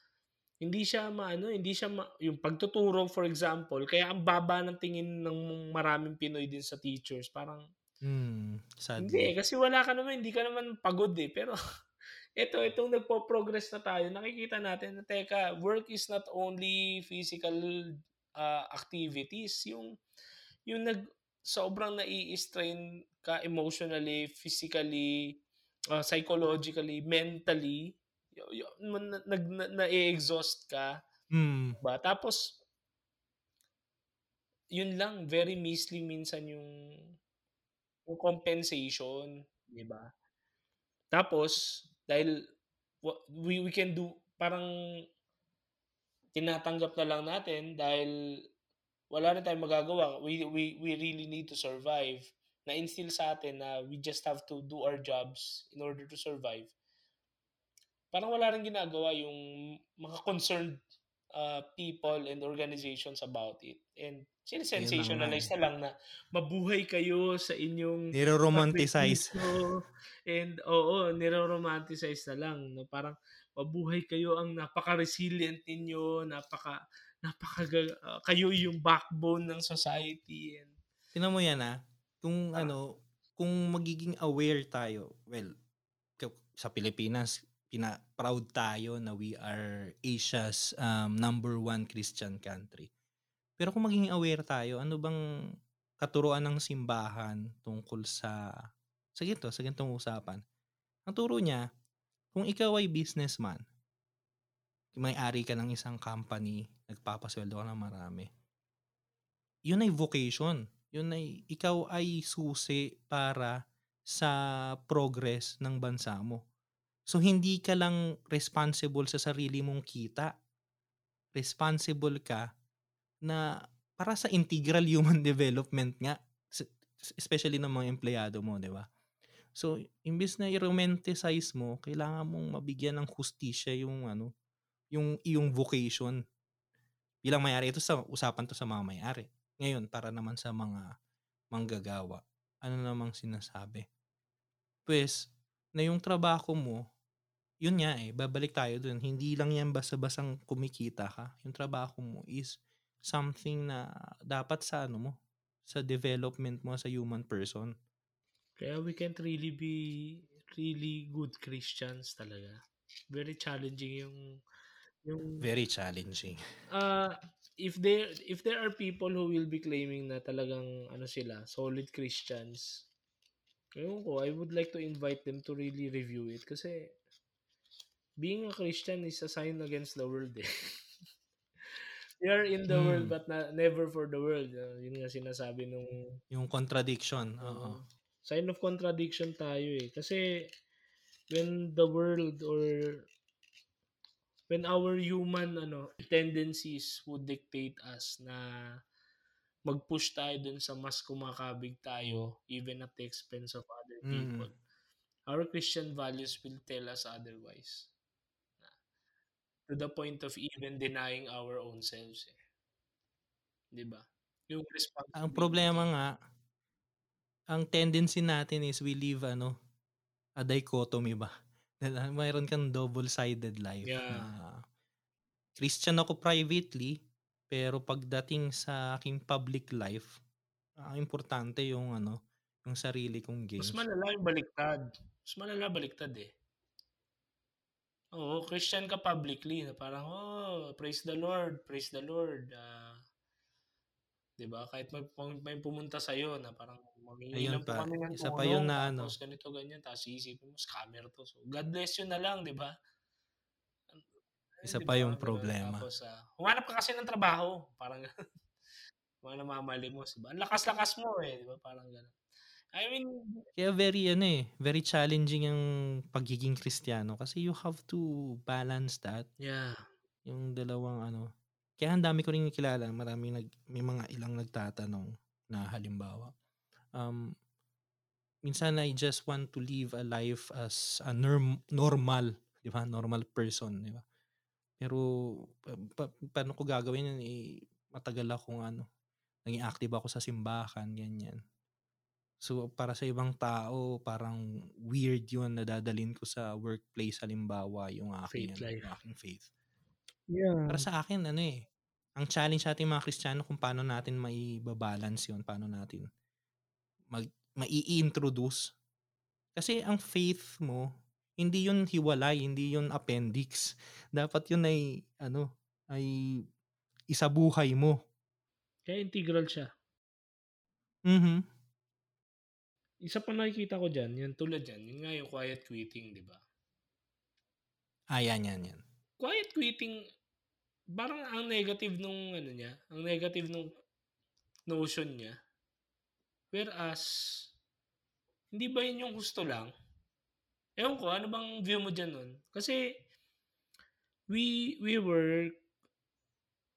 hindi siya maano, hindi siya ma, yung pagtuturo for example, kaya ang baba ng tingin ng maraming Pinoy din sa teachers, parang Hmm, sadly. hindi kasi wala ka naman, hindi ka naman pagod eh, pero ito, itong nagpo-progress na tayo, nakikita natin na teka, work is not only physical uh, activities, yung yung nag sobrang nai-strain ka emotionally, physically, uh, psychologically, mentally, y- y- nag na-exhaust ka. Mm. Ba? Tapos yun lang, very measly minsan yung yung compensation, 'di ba? Tapos dahil we we can do parang tinatanggap na lang natin dahil wala na tayong magagawa. We we we really need to survive. Na-instill sa atin na we just have to do our jobs in order to survive. Parang wala ring ginagawa yung mga concerned uh, people and organizations about it. And Sinisensationalize na lang na mabuhay kayo sa inyong niro-romanticize. And oo, niro-romanticize na lang. No? Parang mabuhay kayo ang napaka-resilient ninyo, napaka napaka uh, kayo yung backbone ng society. And, Tinan mo yan ah, kung ah. ano, kung magiging aware tayo, well, sa Pilipinas, pina proud tayo na we are Asia's um, number one Christian country. Pero kung maging aware tayo, ano bang katuruan ng simbahan tungkol sa sa ganito, sa ganitong usapan? Ang turo niya, kung ikaw ay businessman, may-ari ka ng isang company, nagpapasweldo ka ng marami, yun ay vocation. Yun ay, ikaw ay susi para sa progress ng bansa mo. So, hindi ka lang responsible sa sarili mong kita. Responsible ka na para sa integral human development nga especially ng mga empleyado mo, 'di ba? So, imbes na i-romanticize mo, kailangan mong mabigyan ng hustisya yung ano, yung iyong vocation. Bilang may-ari ito sa usapan to sa mga may-ari. Ngayon, para naman sa mga manggagawa, ano namang sinasabi? Pues, na yung trabaho mo, yun nga eh, babalik tayo dun. Hindi lang yan basta-basang kumikita ka. Yung trabaho mo is something na dapat sa ano mo, sa development mo sa human person. Kaya we can't really be really good Christians talaga. Very challenging yung yung very challenging. Uh if there if there are people who will be claiming na talagang ano sila, solid Christians. Ayun ko, I would like to invite them to really review it kasi being a Christian is a sign against the world eh. You're in the hmm. world but na, never for the world. Uh, yun nga sinasabi nung... Yung contradiction. Oo. Uh, sign of contradiction tayo eh. Kasi when the world or when our human ano tendencies would dictate us na mag-push tayo dun sa mas kumakabig tayo even at the expense of other hmm. people. Mm. Our Christian values will tell us otherwise to the point of even denying our own selves eh. 'Di ba? Yung responsibility. Ang problema nga ang tendency natin is we live ano a dichotomy ba? Mayroon kang double-sided life yeah. na Christian ako privately pero pagdating sa aking public life ang importante yung ano yung sarili kong gains. Mas malala yung baliktad. Mas malala baliktad eh. Oo, Christian ka publicly na parang, oh, praise the Lord, praise the Lord. Uh, 'di ba? Kahit may, may pumunta sa iyo na parang mamingi lang po kami ng Isa pa yun na ano. Tapos ganito ganyan, tapos isipin mo scammer to. So God bless you na lang, 'di ba? Isa diba? pa yung problema. Tapos uh, humanap ka kasi ng trabaho, parang mga namamali mo, 'di ba? Ang lakas-lakas mo eh, 'di ba? Parang gano'n. I mean, kaya very ano eh, very challenging ang pagiging Kristiyano kasi you have to balance that. Yeah. Yung dalawang ano. Kaya ang dami ko rin kilala, maraming nag may mga ilang nagtatanong na halimbawa. Um minsan I just want to live a life as a norm, normal, 'di ba? Normal person, 'di ba? Pero pa, pa, paano ko gagawin yun? Eh, matagal akong ano, naging active ako sa simbahan, ganyan. So, para sa ibang tao, parang weird yun na dadalhin ko sa workplace halimbawa yung aking, Faith ano, life. yung aking faith. Yeah. Para sa akin, ano eh, ang challenge sa ating mga Kristiyano kung paano natin maibabalance yun, paano natin mag, mai-introduce. Kasi ang faith mo, hindi yun hiwalay, hindi yun appendix. Dapat yun ay, ano, ay isa buhay mo. Kaya integral siya. Mhm. Isa pa nakikita ko dyan, yung tulad dyan, yun nga yung quiet quitting, di ba? Ah, yan, yan, yan. Quiet quitting, parang ang negative nung ano niya, ang negative nung notion niya. Whereas, hindi ba yun yung gusto lang? Ewan ko, ano bang view mo dyan nun? Kasi, we, we work,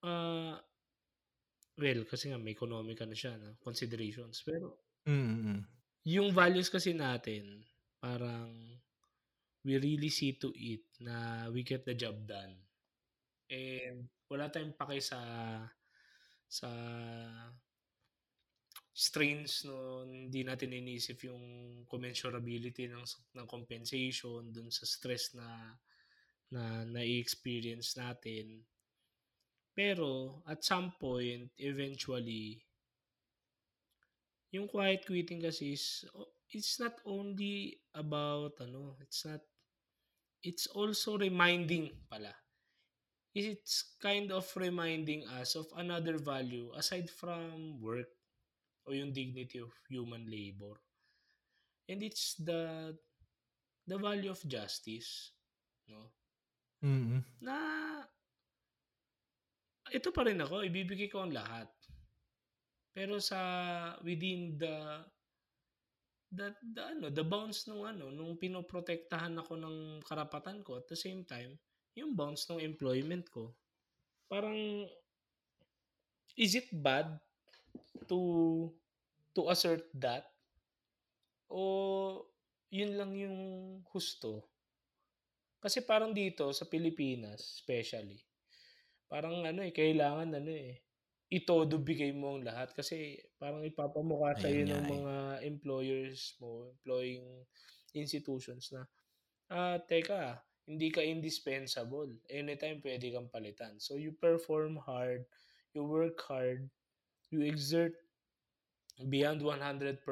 uh, well, kasi nga may economic ano siya, no? considerations. Pero, Mm-mm. Yung values kasi natin, parang, we really see to it na we get the job done. And, wala tayong pake sa, sa, strains no hindi natin inisip yung commensurability ng ng compensation dun sa stress na na na-experience natin. Pero at some point eventually yung quiet quitting kasi is it's not only about ano, it's not it's also reminding pala. It's kind of reminding us of another value aside from work o yung dignity of human labor. And it's the the value of justice, no? Mm-mm. Na ito pa rin ako, ibibigay ko ang lahat. Pero sa within the the, the ano, the bounds nung ano, nung pinoprotektahan ako ng karapatan ko at the same time, yung bounds ng employment ko. Parang is it bad to to assert that o yun lang yung husto kasi parang dito sa Pilipinas especially parang ano eh kailangan ano eh itodo bigay mo ang lahat kasi parang ipapamukha sa iyo ng eh. mga employers mo employing institutions na ah teka hindi ka indispensable anytime pwede kang palitan so you perform hard you work hard you exert beyond 100%.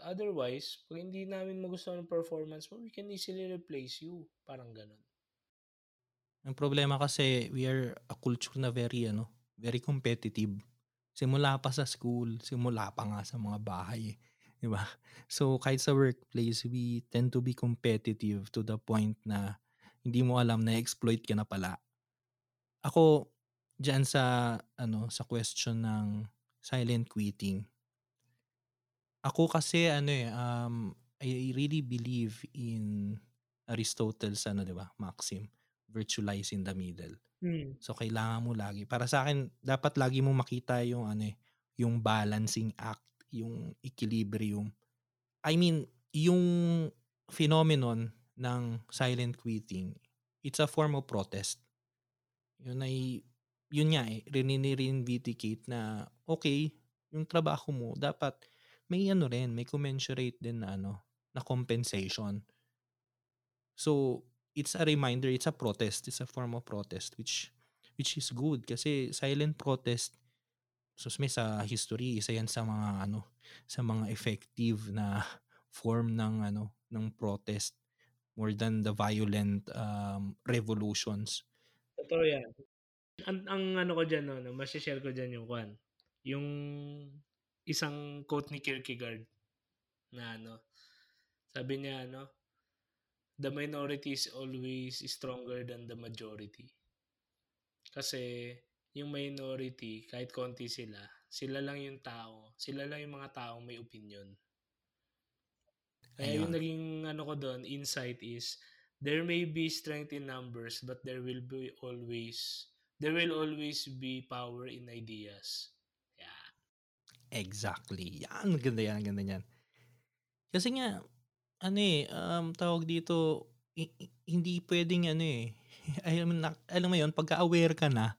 Otherwise, pag hindi namin magustuhan ng performance mo, we can easily replace you. Parang ganun. Ang problema kasi, we are a culture na very, ano, very competitive. Simula pa sa school, simula pa nga sa mga bahay. Di ba? So, kahit sa workplace, we tend to be competitive to the point na hindi mo alam na exploit ka na pala. Ako, dyan sa, ano, sa question ng silent quitting. Ako kasi ano eh, um, I really believe in Aristotle's ano 'di ba, maxim, virtue lies in the middle. Mm. So kailangan mo lagi para sa akin dapat lagi mo makita yung ano eh, yung balancing act, yung equilibrium. I mean, yung phenomenon ng silent quitting, it's a form of protest. Yun ay yun nga eh, rinini-vindicate na okay, yung trabaho mo dapat may ano rin, may commensurate din na ano, na compensation. So, it's a reminder, it's a protest, it's a form of protest which which is good kasi silent protest so sa history isa yan sa mga ano sa mga effective na form ng ano ng protest more than the violent um, revolutions. Totoo yan ang, ang ano ko dyan, no, no, share ko dyan yung kwan. Yung isang quote ni Kierkegaard na ano, sabi niya ano, the minority is always stronger than the majority. Kasi yung minority, kahit konti sila, sila lang yung tao, sila lang yung mga taong may opinion. Kaya yung naging ano ko doon, insight is, there may be strength in numbers, but there will be always there will always be power in ideas. Yeah. Exactly. Yan, ganda yan, ganda yan. Kasi nga, ano eh, um, tawag dito, hindi pwedeng ano eh, alam, na, alam mo yun, pagka-aware ka na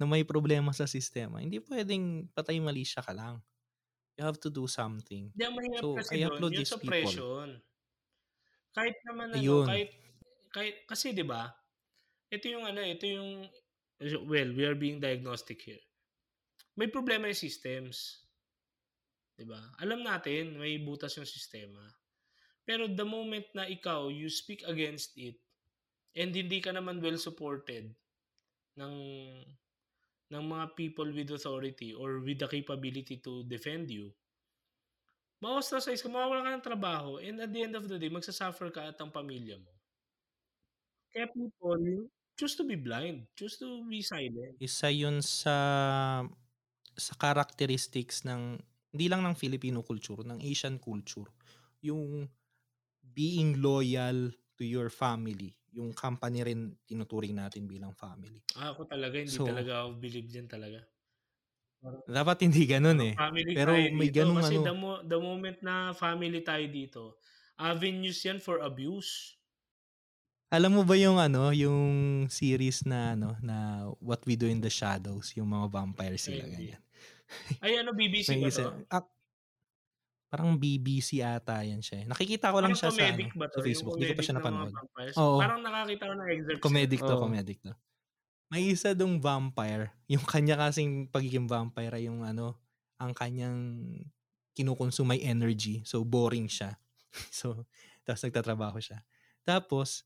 na may problema sa sistema, hindi pwedeng patay malisya ka lang. You have to do something. Mahirap So, kasi I applaud yung these people. suppression. Kahit naman ano, Ayun. kahit, kahit, kasi 'di ba ito yung ano, ito yung, well, we are being diagnostic here. May problema yung systems. 'Di ba? Alam natin, may butas yung sistema. Pero the moment na ikaw, you speak against it, and hindi ka naman well supported ng ng mga people with authority or with the capability to defend you, ma-ostracize ka, mawawala ka ng trabaho, and at the end of the day, magsasuffer ka at ang pamilya mo. Kaya people, choose to be blind, choose to be silent. Isa yun sa sa characteristics ng hindi lang ng Filipino culture, ng Asian culture. Yung being loyal to your family. Yung company rin tinuturing natin bilang family. Ah, ako talaga, hindi So, talaga ako believe dyan talaga. Dapat hindi ganun eh. family Pero tayo may dito. ganung Kasi ano. the, mo- the moment na family tayo dito, avenues yan for abuse. Alam mo ba yung ano, yung series na ano, na What We Do in the Shadows, yung mga vampire sila ganyan. Ay, ano, BBC ba to? ah, parang BBC ata yan siya. eh. Nakikita ko lang Parang siya sa, ano, ba sa to? Facebook. Hindi ko pa siya napanood. Oo. Parang nakakita ko ng excerpts. Comedic to, Oo. comedic to. May isa dong vampire. Yung kanya kasing pagiging vampire ay yung ano, ang kanyang kinukonsume may energy. So, boring siya. so, tapos nagtatrabaho siya. Tapos,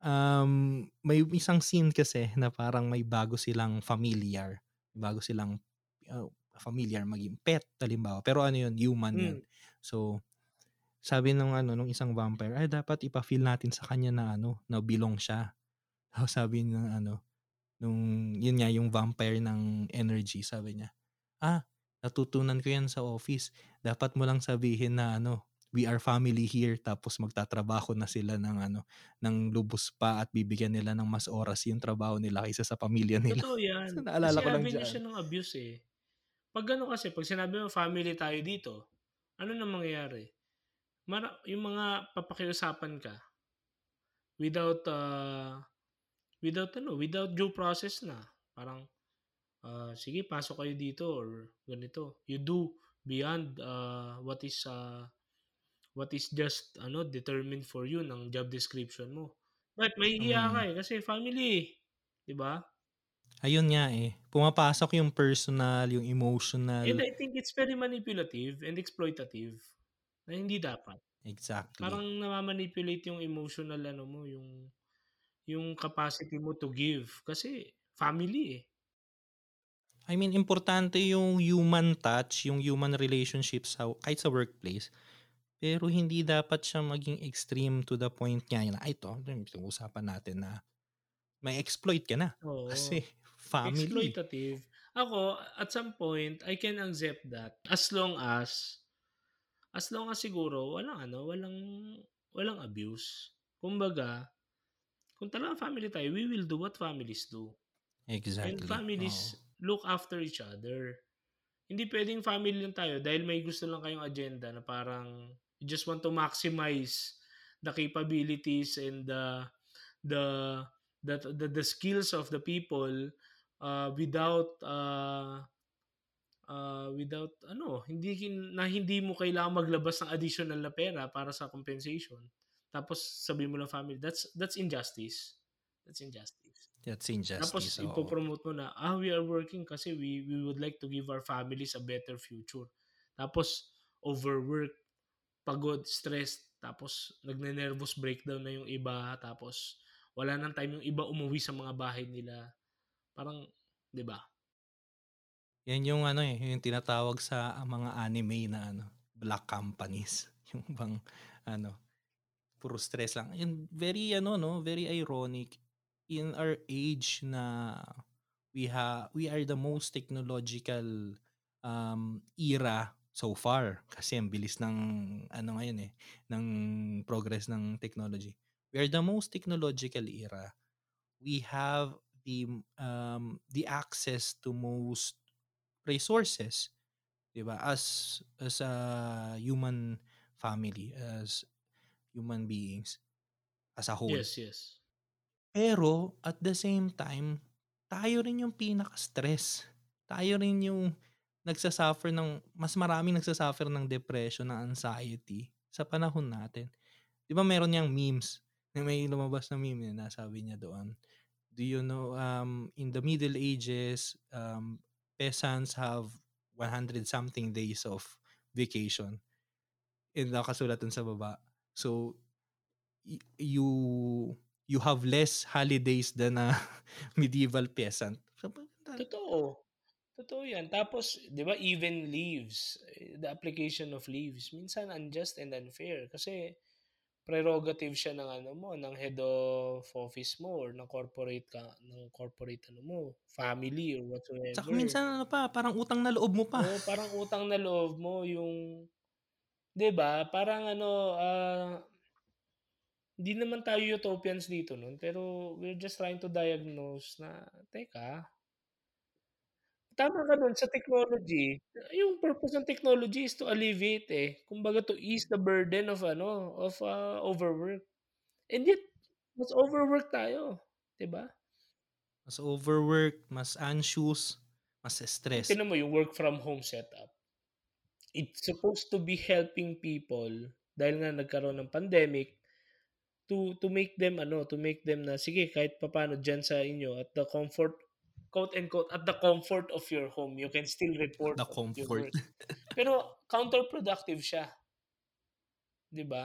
um, may isang scene kasi na parang may bago silang familiar. Bago silang uh, familiar maging pet, halimbawa. Pero ano yun, human yun. Hmm. So, sabi nung ano nung isang vampire, ay dapat ipa-feel natin sa kanya na ano, na belong siya. So, sabi ng ano, nung yun nga yung vampire ng energy, sabi niya, ah, natutunan ko yan sa office. Dapat mo lang sabihin na ano, we are family here tapos magtatrabaho na sila ng ano ng lubos pa at bibigyan nila ng mas oras yung trabaho nila kaysa sa pamilya nila. Totoo yan. So, naalala kasi ko lang dyan. siya ng abuse eh. Pag ano kasi, pag sinabi mo family tayo dito, ano na mangyayari? Mara, yung mga papakiusapan ka without uh, without ano, without due process na. Parang uh, sige, pasok kayo dito or ganito. You do beyond uh, what is uh, what is just ano determined for you ng job description mo. But may hiya ka Mm. eh kasi family, eh. 'di ba? Ayun nga eh. Pumapasok yung personal, yung And emotional. I think it's very manipulative and exploitative na hindi dapat. Exactly. Parang namamanipulate yung emotional ano mo, yung yung capacity mo to give kasi family eh. I mean, importante yung human touch, yung human relationships sa, kahit sa workplace. Pero hindi dapat siya maging extreme to the point nga na, "Ay, ito, ito yung usapan natin na may exploit ka na. Oo. Kasi family. Exploitative. Ako, at some point, I can accept that as long as as long as siguro walang ano, walang walang abuse. Kumbaga, kung talagang family tayo, we will do what families do. Exactly. And families Oo. look after each other. Hindi pwedeng family lang tayo dahil may gusto lang kayong agenda na parang you just want to maximize the capabilities and the the the the, the skills of the people uh, without uh, uh, without ano hindi kin- na hindi mo kailangan maglabas ng additional na pera para sa compensation tapos sabi mo lang family that's that's injustice that's injustice That's injustice. tapos oo. ipopromote mo na, ah, we are working kasi we, we would like to give our families a better future. Tapos, overwork, pagod, stressed, tapos nagne-nervous breakdown na yung iba, tapos wala nang time yung iba umuwi sa mga bahay nila. Parang, di ba? Yan yung ano eh, yung tinatawag sa mga anime na ano, black companies. Yung bang ano, puro stress lang. Yun, very ano no, very ironic in our age na we ha we are the most technological um era so far kasi ang bilis ng ano ngayon eh ng progress ng technology. We are the most technological era. We have the um the access to most resources, 'di ba? As as a human family, as human beings as a whole. Yes, yes. Pero at the same time, tayo rin yung pinaka-stress. Tayo rin yung nagsa-suffer ng mas maraming nagsa-suffer ng depression, ng anxiety sa panahon natin. 'Di ba meron niyang memes, na may lumabas na meme, na sabi niya doon, "Do you know, um, in the Middle Ages, um, peasants have 100 something days of vacation." And nakasulat dun sa baba, "So, y you you have less holidays than a medieval peasant." Totoo. Totoo 'yan. Tapos 'di ba even leaves, eh, the application of leaves minsan unjust and unfair kasi prerogative siya ng ano mo, ng head of office mo or ng corporate ka ng corporate ano mo, family or whatsoever. minsan ano pa, parang utang na loob mo pa. Oo, parang utang na loob mo yung 'di ba, parang ano, ah hindi naman tayo utopians dito nun, pero we're just trying to diagnose na, teka Tama ka dun sa technology. Yung purpose ng technology is to alleviate, eh. Kumbaga to ease the burden of ano, of, ah, overwork. And yet, mas overwork tayo, 'di ba? Mas overwork, mas anxious, mas stress. Tingnan mo yung work from home setup. It's supposed to be helping people dahil nga nagkaroon ng pandemic to to make them ano, to make them na, sige kahit papaano diyan sa inyo at the comfort quote and quote, "At the comfort of your home, you can still report The comfort. work." Pero counterproductive siya. 'Di ba?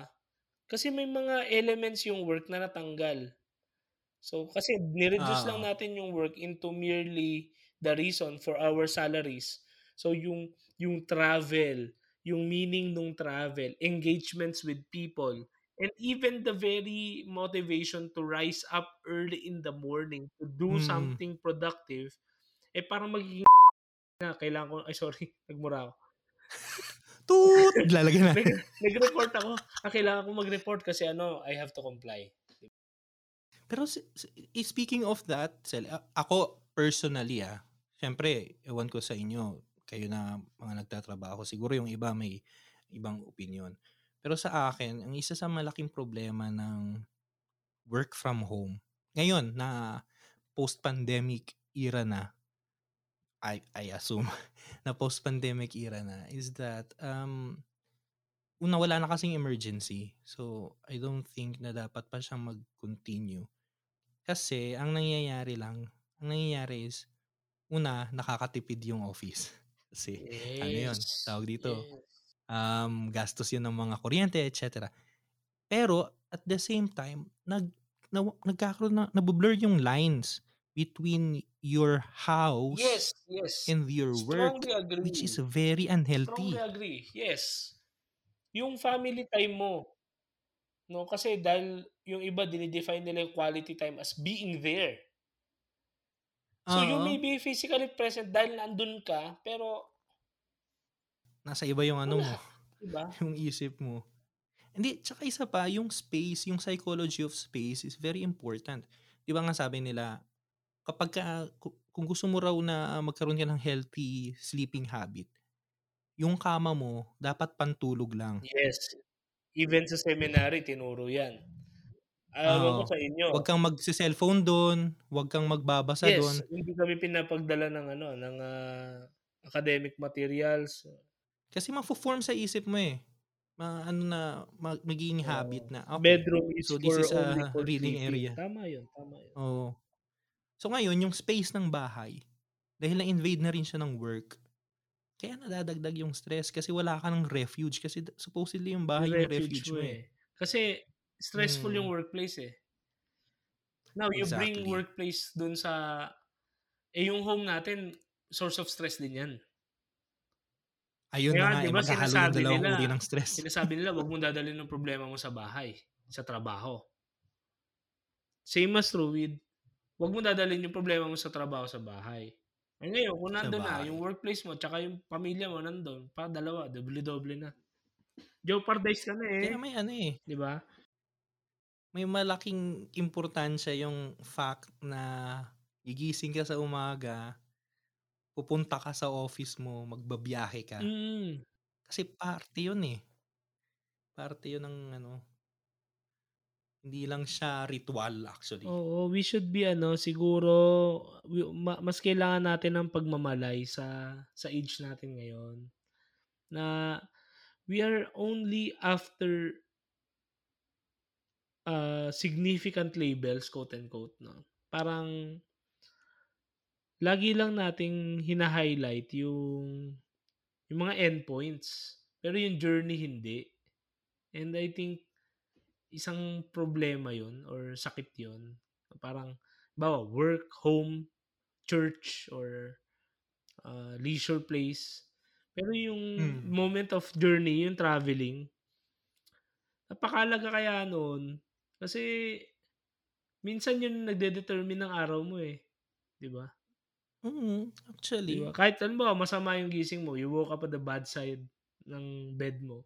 Kasi may mga elements yung work na natanggal. So, kasi ni-reduce lang Oo. natin yung work into merely the reason for our salaries. So, yung yung travel, yung meaning nung travel, engagements with people, and even the very motivation to rise up early in the morning to do Mm. something productive, eh, parang magiging na kailangan ko ay sorry nagmura ako. Toot! Lalagyan na. Nag nag-report ako. Ah, kailangan kong mag-report kasi ano, I have to comply. Pero eh, speaking of that, Sel, ako personally, ah, siyempre ewan ko sa inyo, kayo na mga nagtatrabaho, siguro yung iba may ibang opinyon. Pero sa akin, ang isa sa malaking problema ng work from home, ngayon na post-pandemic era na I I assume na post-pandemic era na is that, um, una wala na kasing emergency. So, I don't think na dapat pa siyang mag-continue. Kasi ang nangyayari lang, ang nangyayari is, una nakakatipid yung office. Kasi ano yun, Yes, tawag dito, yes. Um, gastos yun ng mga kuryente et cetera. Pero at the same time, nag nawa nagkakaroon na nabu-blur yung lines between your house Yes, yes. and your work, Strongly agree. which is very Strongly unhealthy. agree, yes. Yung family time mo, 'no, kasi dahil yung iba dine-define nila yung quality time as being there. So, you may be physically present dahil nandun ka, pero Nasa iba yung ano mo, wala, 'di ba? yung isip mo. Hindi, tsaka isa pa, yung space, yung psychology of space is very important. 'Di ba nga sabi nila, kapagka ku kung gusto mo raw na magkaroon ka ng healthy sleeping habit, yung kama mo dapat pantulog lang. Yes. Even sa seminary tinuro 'yan. Ah, ewan ko sa inyo. Wag kang magse-cellphone dun, wag kang magbabasa dun. Yes, hindi kami pinapagdala ng ano, ng, ah, academic materials. Kasi mafo-form sa isip mo, eh. Ma-ano na, ma magiging habit Oo. na, okey, Bedroom is so this for is a for reading sleeping. area. Tama yun, tama yun. Oo. So ngayon, yung space ng bahay, dahil na-invade na rin siya ng work, kaya nadadagdag yung stress kasi wala ka ng refuge kasi supposedly yung bahay yung Refuge refuge mo, eh. eh. Kasi stressful yung Mm. workplace, eh. Now you bring Exactly. workplace dun sa eh, yung home natin source of stress din 'yan. Ayun Kaya na nga nga, 'di eh, yung sinasabi dalawang nila uri ng stress. sinasabi nila wag mong dadalhin yung problema mo sa bahay, sa trabaho. Same as true with wag mong dadalhin yung problema mo sa trabaho sa bahay. Eh, ngayon kung nandun na yung workplace mo tsaka yung pamilya mo nandun, parang dalawa, doble-doble na. Jeopardize ka na, Kaya eh. may ano, eh 'Di ba? may malaking importansya yung fact na gigising ka sa umaga, pupunta ka sa office mo, magbabiyahe ka. Mm. Kasi parte yun, eh. Parte yun ng ano Hindi lang siya ritual actually. Oo, we should be ano, siguro wi ma mas kailangan natin ng pagmamalay sa sa age natin ngayon. Na we are only after uh, significant labels, quote unquote, no? Parang lagi lang nating hina-highlight yung yung mga endpoints. Pero yung journey hindi. And I think isang problema yun or sakit yun. Parang, bawa, work, home, church, or uh, leisure place. Pero yung Hmm. moment of journey, yung traveling, napakalaga kaya noon. Kasi, minsan yun nagde-determine ng araw mo eh. Di ba? Mm, actually. Di ba? Kahit ano ba, masama yung gising mo, you woke up at the bad side ng bed mo.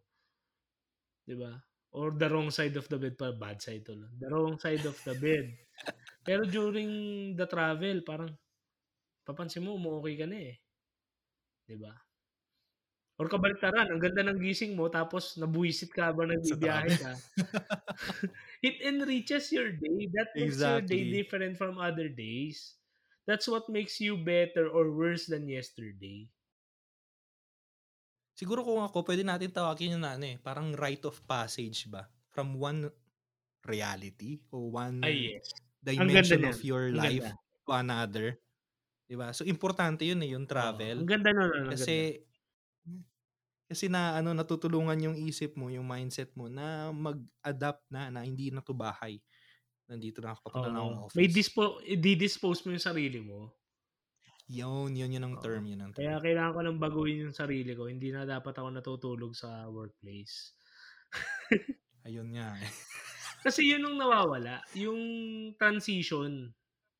Di ba? Or the wrong side of the bed pa, bad side to lang. The wrong side of the bed. Pero during the travel, parang papansin mo, umu-okay ka na eh. Di ba? Or kabaliktaran, ang ganda ng gising mo, tapos nabuwisit ka habang nagbibiyahe ka. It enriches your day. That makes your day Exactly. different from other days. That's what makes you better or worse than yesterday. Siguro kung ako, pwede natin tawagin yun na ano eh, parang rite of passage ba? From one reality o one Ay, yes. Dimension of your Ang life ganda. to another. 'Di ba? So importante yun eh, yung travel. Ang ganda nun, ang ganda. Kasi kasi na ano natutulungan yung isip mo, yung mindset mo na mag-adapt na na hindi na to bahay. Nandito na ako papunta na Oo. akong May office. dispo, i-dispose mo yung sarili mo. Yun, yun yun ang term, yun ang Kaya term. kailangan ko nang baguhin yung sarili ko. Hindi na dapat ako natutulog sa workplace. Ayun nga eh. Kasi yun ang nawawala. Yung transition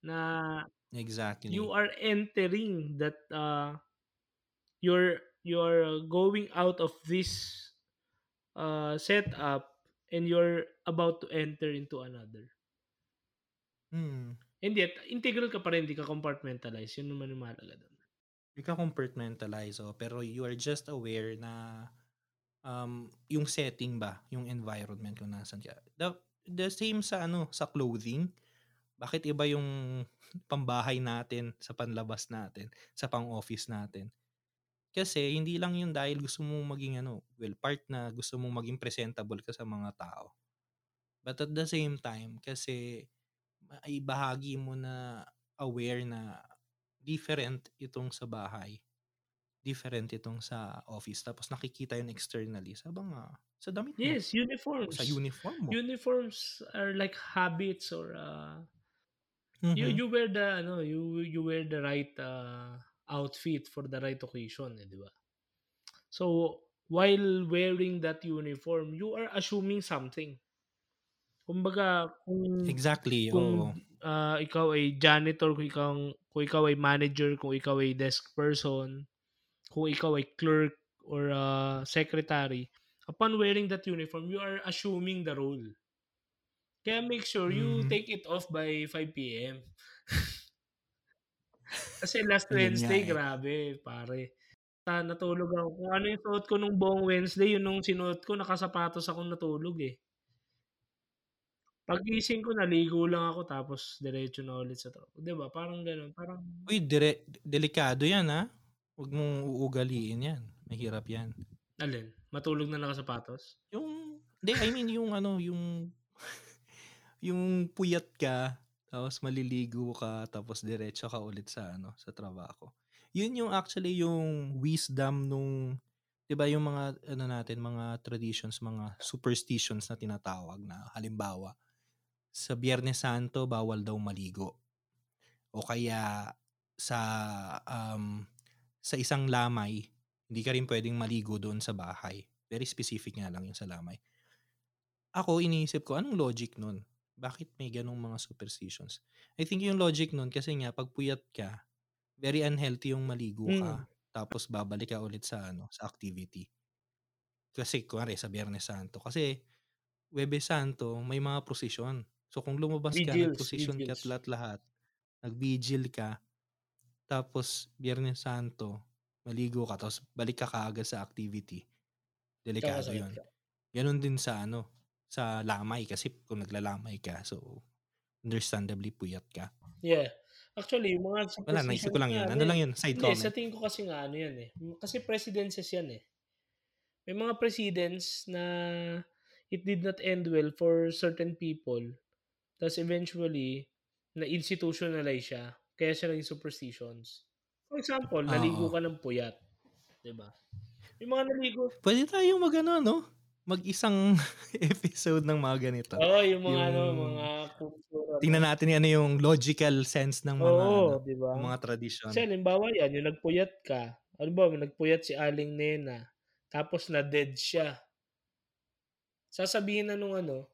na Exactly. you are entering that uh, you're you're going out of this uh, setup and you're about to enter into another. Hmm. And yet, integral ka pa rin, hindi ka compartmentalize. Yun naman yung mahalaga doon. Hindi ka compartmentalize, oh, pero you are just aware na um, yung setting ba, yung environment kung nasan ka. The, the same sa ano, sa clothing. Bakit iba yung pambahay natin sa panlabas natin, sa pang-office natin? Kasi hindi lang yun dahil gusto mong maging ano, well, part na gusto mong maging presentable ka sa mga tao. But at the same time, kasi ay bahagi mo na aware na different itong sa bahay. Different itong sa office. Tapos nakikita yun externally sa mga, sa damit mo. Yes, uniforms. sa uniform mo. Uniforms are like habits or uh, Mhm. you you wear the ano, you you wear the right uh, outfit for the right occasion, eh, di ba? So, while wearing that uniform, you are assuming something. Kumbaga, kung Exactly, kung oo. ah, ikaw ay janitor, kung ikaw, kung ikaw ay manager, kung ikaw ay desk person, kung ikaw ay clerk or ah, secretary, upon wearing that uniform, you are assuming the role. Kaya make sure you Mhm. take it off by 5 p.m. Kasi last nga Wednesday, eh. grabe, pare. Ta natulog ako. Kung ano yung suot ko nung buong Wednesday, yun nung sinuot ko, nakasapatos akong natulog eh. Paggising ko, naligo lang ako, tapos diretso na ulit sa trabaho. 'Di ba? Parang gano'n. Parang, Uy, dire, delikado yan ha. Huwag mong uugaliin yan. Mahirap yan. alin? Matulog na nakasapatos? Yung, hindi, I mean yung ano, yung, yung puyat ka, tapos maliligo ka, tapos diretso ka ulit sa ano, sa trabaho. Yun yung actually yung wisdom nung, 'di ba yung mga ano natin, mga traditions, mga superstitions na tinatawag na halimbawa, sa Biyernes Santo bawal daw maligo. O kaya sa um, sa isang lamay, hindi ka rin pwedeng maligo doon sa bahay. Very specific nga lang yung sa lamay. Ako, iniisip ko, anong logic nun? Bakit may ganong mga superstitions? I think yung logic nun, kasi nga, pag puyat ka, very unhealthy yung maligo ka, Mm. tapos babalik ka ulit sa ano sa activity. Kasi, kuwari, sa Biyernes Santo. Kasi, Webe Santo, may mga prosesyon. So, kung lumabas ka, Vigils, nagprosesyon ka at lahat-lahat, nag-vigil ka, tapos Biyernes Santo, maligo ka, tapos balik ka kaagad sa activity. Delikado yun. ka. Ganon din sa ano, sa lamay kasi kung naglalamay ka, so understandably puyat ka. Yeah. Actually, yung mga Wala, naisip ko lang yun. Ano lang yun, side Hindi, comment. sa tingin ko kasi nga ano yan eh. Kasi presidencies yan eh. May mga presidents na it did not end well for certain people. Tapos eventually, na-institutionalize siya. Kaya siya naging superstitions. For example, naligo Oo. ka ng puyat. 'Di ba? Yung mga naligo. Pwede tayong mag ano, no? Mag-isang episode ng mga ganito. Oo, yung mga ano, Yung- mga kultura. Tingnan natin ano yung logical sense ng mga Oo, ano, 'di ba? ng mga tradisyon. Kasi halimbawa yan, yung nagpuyat ka. Ano ba, nagpuyat si Aling Nena. Tapos na-dead siya. Sasabihin na nung ano,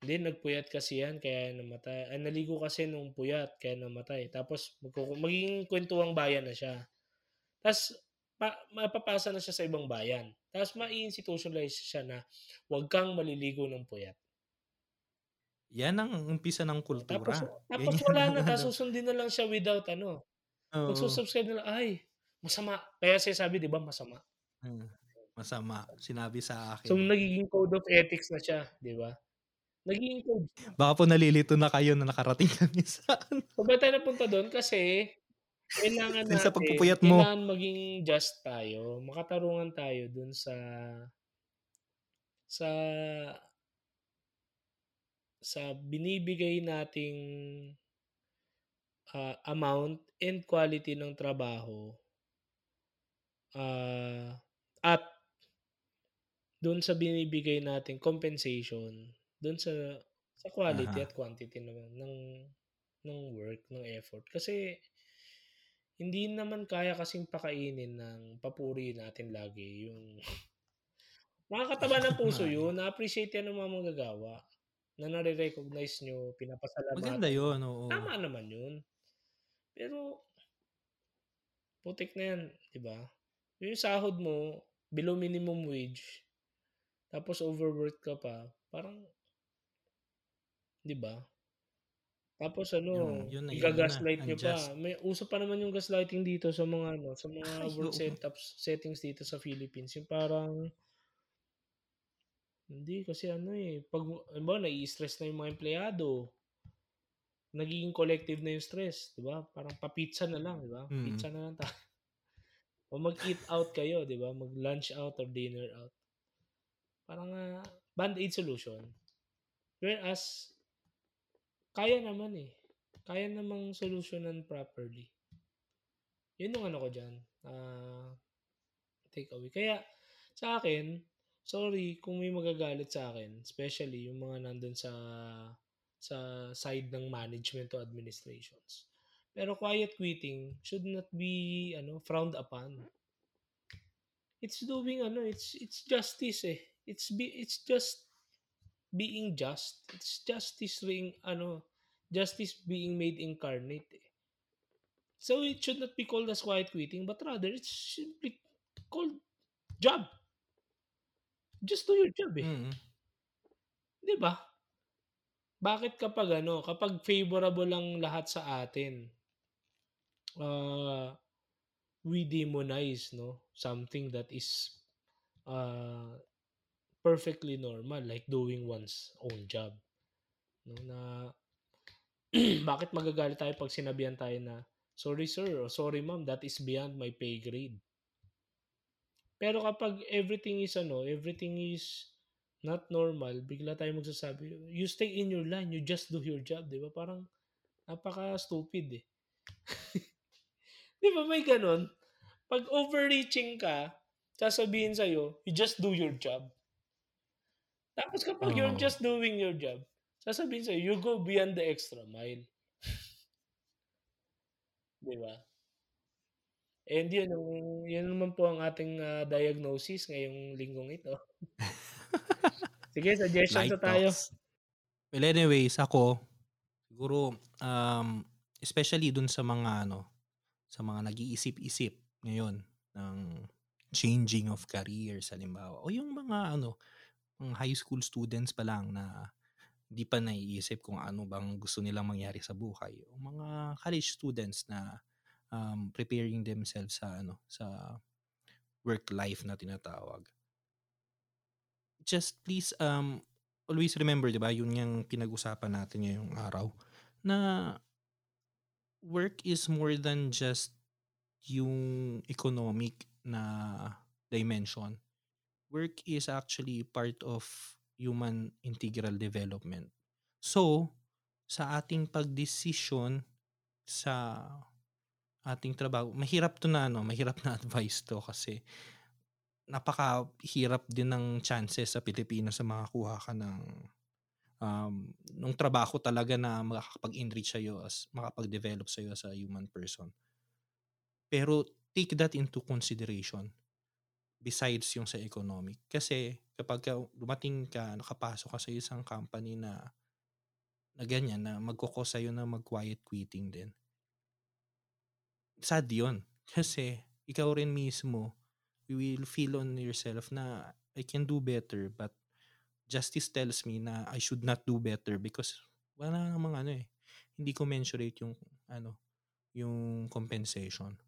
hindi, nagpuyat kasi yan, kaya namatay. Ay, naligo kasi nung puyat, kaya namatay. Tapos, magkuku- magiging kwentuang bayan na siya. Tapos, pa, mapapasa na siya sa ibang bayan. Tapos, ma-institutionalize siya na huwag kang maliligo ng puyat. Yan ang umpisa ng kultura. Tapos, tapos wala na, tapos susundin na lang siya without ano. Oo. Magsusubscribe na lang, ay, masama. Kaya siya sabi, di ba, masama. Hmm. Masama. Sinabi sa akin. So, nagiging code of ethics na siya, di ba? Nagiging code. Baka po nalilito na kayo na nakarating kami sa ano. So, ba't tayo napunta doon? Kasi, kailangan natin, sa pagpupuyat mo. kailangan maging just tayo. Makatarungan tayo dun sa, sa, sa binibigay nating ah, amount and quality ng trabaho ah, at doon sa binibigay nating compensation doon sa sa quality Aha. at quantity naman ng ng work, ng effort. Kasi hindi naman kaya kasing pakainin ng papuri natin lagi yung nakakataba ng puso yun. Na-appreciate yan ng mga manggagawa na nare-recognize nyo, pinapasalamatan. Maganda yun, oo. Tama naman yun. Pero, putik na yan, di ba? Yung sahod mo, below minimum wage, tapos overwork ka pa, parang, di ba? Tapos ano, Yung- yun yun i-gaslight na, nyo pa. May uso pa naman yung gaslighting dito sa mga ano, sa mga Ay, work setups, settings dito sa Philippines. Yung parang hindi kasi ano eh, pag ba nai-stress na yung mga empleyado. Nagiging collective na yung stress, 'di ba? Parang pa-pizza na lang, 'di ba? Mm. Pizza na lang tayo. o mag-eat out kayo, 'di ba? Mag-lunch out or dinner out. Parang ah, band-aid solution. Whereas kaya naman eh. Kaya namang solusyonan properly. Yun yung ano ko dyan. ah take away. Kaya, sa akin, sorry kung may magagalit sa akin. Especially yung mga nandun sa sa side ng management o administrations. Pero quiet quitting should not be ano frowned upon. It's doing ano, it's it's justice eh. It's be it's just being just. It's justice being ano, justice being made incarnate. Eh. So it should not be called as quiet quitting, but rather it's simply called job. Just do your job eh. Mm. 'Di ba? Bakit kapag ano, kapag favorable lang lahat sa atin, uh, we demonize no something that is uh, perfectly normal like doing one's own job no? Na bakit magagalit tayo pag sinabihan tayo na sorry sir or sorry ma'am that is beyond my pay grade. Pero kapag everything is ano everything is not normal bigla tayo magsasabi you stay in your line you just do your job di ba? Parang napaka stupid eh. Di ba may ganon pag overreaching ka sasabihin sa'yo you just do your job tapos kapag you're Oo. just doing your job sasabihin sa'yo you go beyond the extra mile di ba and yun, yun naman po ang ating ah, diagnosis ngayong linggong ito sige suggestions Light na tayo. Well, anyways, ako, siguro, um, especially dun sa mga, ano, sa mga nag-iisip-isip ngayon ng changing of careers, halimbawa. O yung mga, ano, high school students pa lang na di pa naiisip kung ano bang gusto nilang mangyari sa buhay. O mga college students na um, preparing themselves sa, ano, sa work life na tinatawag. Just please, um, always remember, 'di ba, yun yung pinag-usapan natin ngayong araw, na work is more than just yung economic na dimension. Work is actually part of human integral development. So, sa ating pagdesisyon sa ating trabaho, mahirap to na ano, mahirap na advice to kasi napakahirap din ng chances sa Pilipinas sa makakuha ka ng um, nung trabaho talaga na makakapag-enrich sa'yo as makapag-develop sa'yo as a human person. Pero take that into consideration besides yung sa economic. Kasi kapag ka dumating ka, nakapasok ka sa isang company na na ganyan, na magkukos sa'yo na mag-quiet quitting din. Sad yun. Kasi ikaw rin mismo, you will feel on yourself na I can do better but justice tells me na I should not do better because wala namang ano eh. Hindi ko mensurate yung ano, yung compensation.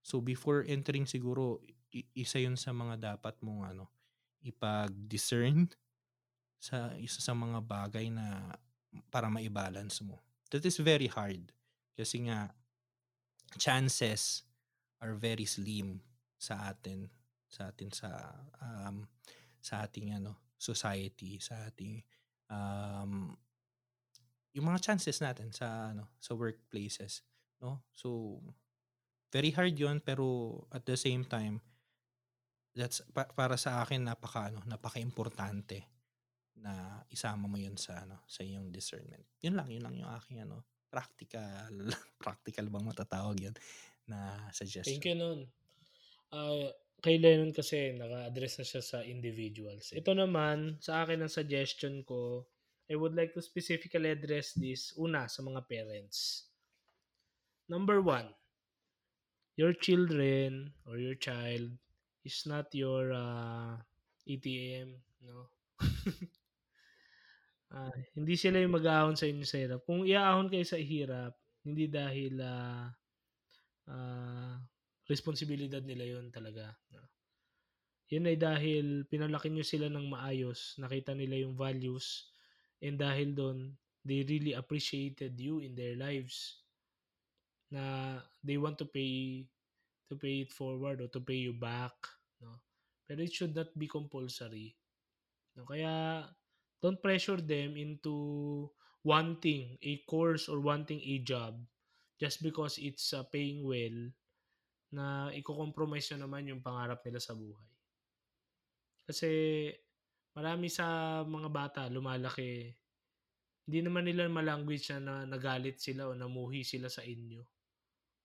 So before entering siguro isa yun sa mga dapat mong ano ipag-discern sa isa sa mga bagay na para ma-balance mo. That is very hard kasi nga chances are very slim sa atin sa atin sa um, sa ating ano society sa ating um, yung mga chances natin sa ano sa workplaces no so very hard yon pero at the same time that's pa, para sa akin napaka ano napaka-importante na isama mo yun sa ano sa iyong discernment yun lang yun lang yung aking ano practical practical bang matatawag yun na suggestion thank you nun uh, kay Lennon kasi naka-address na siya sa individuals. Ito naman, sa akin ang suggestion ko, I would like to specifically address this una sa mga parents. Number one, your children or your child is not your uh, ATM, no? uh, hindi sila yung mag-aahon sa inyo sa hirap. Kung iaahon kayo sa hirap, hindi dahil uh, uh, responsibilidad nila yon talaga. Yun ay dahil pinalaki nyo sila ng maayos, nakita nila yung values, and dahil doon, they really appreciated you in their lives na they want to pay to pay it forward or to pay you back no pero it should not be compulsory no kaya don't pressure them into wanting a course or wanting a job just because it's uh, paying well na i-compromise nyo naman yung pangarap nila sa buhay. Kasi marami sa mga bata lumalaki, hindi naman nila malanguage na, na nagalit sila o namuhi sila sa inyo.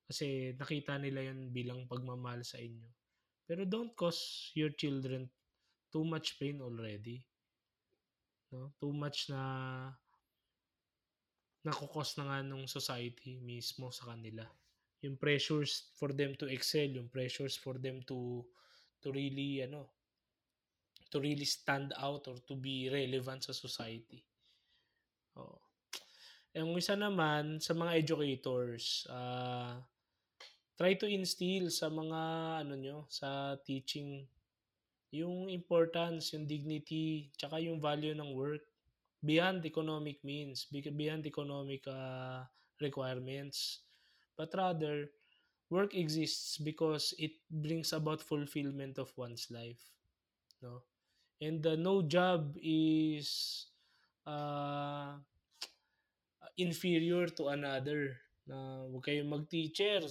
Kasi nakita nila yun bilang pagmamahal sa inyo. Pero don't cause your children too much pain already. No? Too much na nakukos na nga nung society mismo sa kanila yung pressures for them to excel, yung pressures for them to to really ano to really stand out or to be relevant sa society. Oh. Yung isa naman sa mga educators, uh, try to instill sa mga ano nyo, sa teaching yung importance, yung dignity, tsaka yung value ng work beyond economic means, beyond economic uh, requirements. But rather work exists because it brings about fulfillment of one's life no? And the no job is uh, inferior to another na wag kayong mag-teacher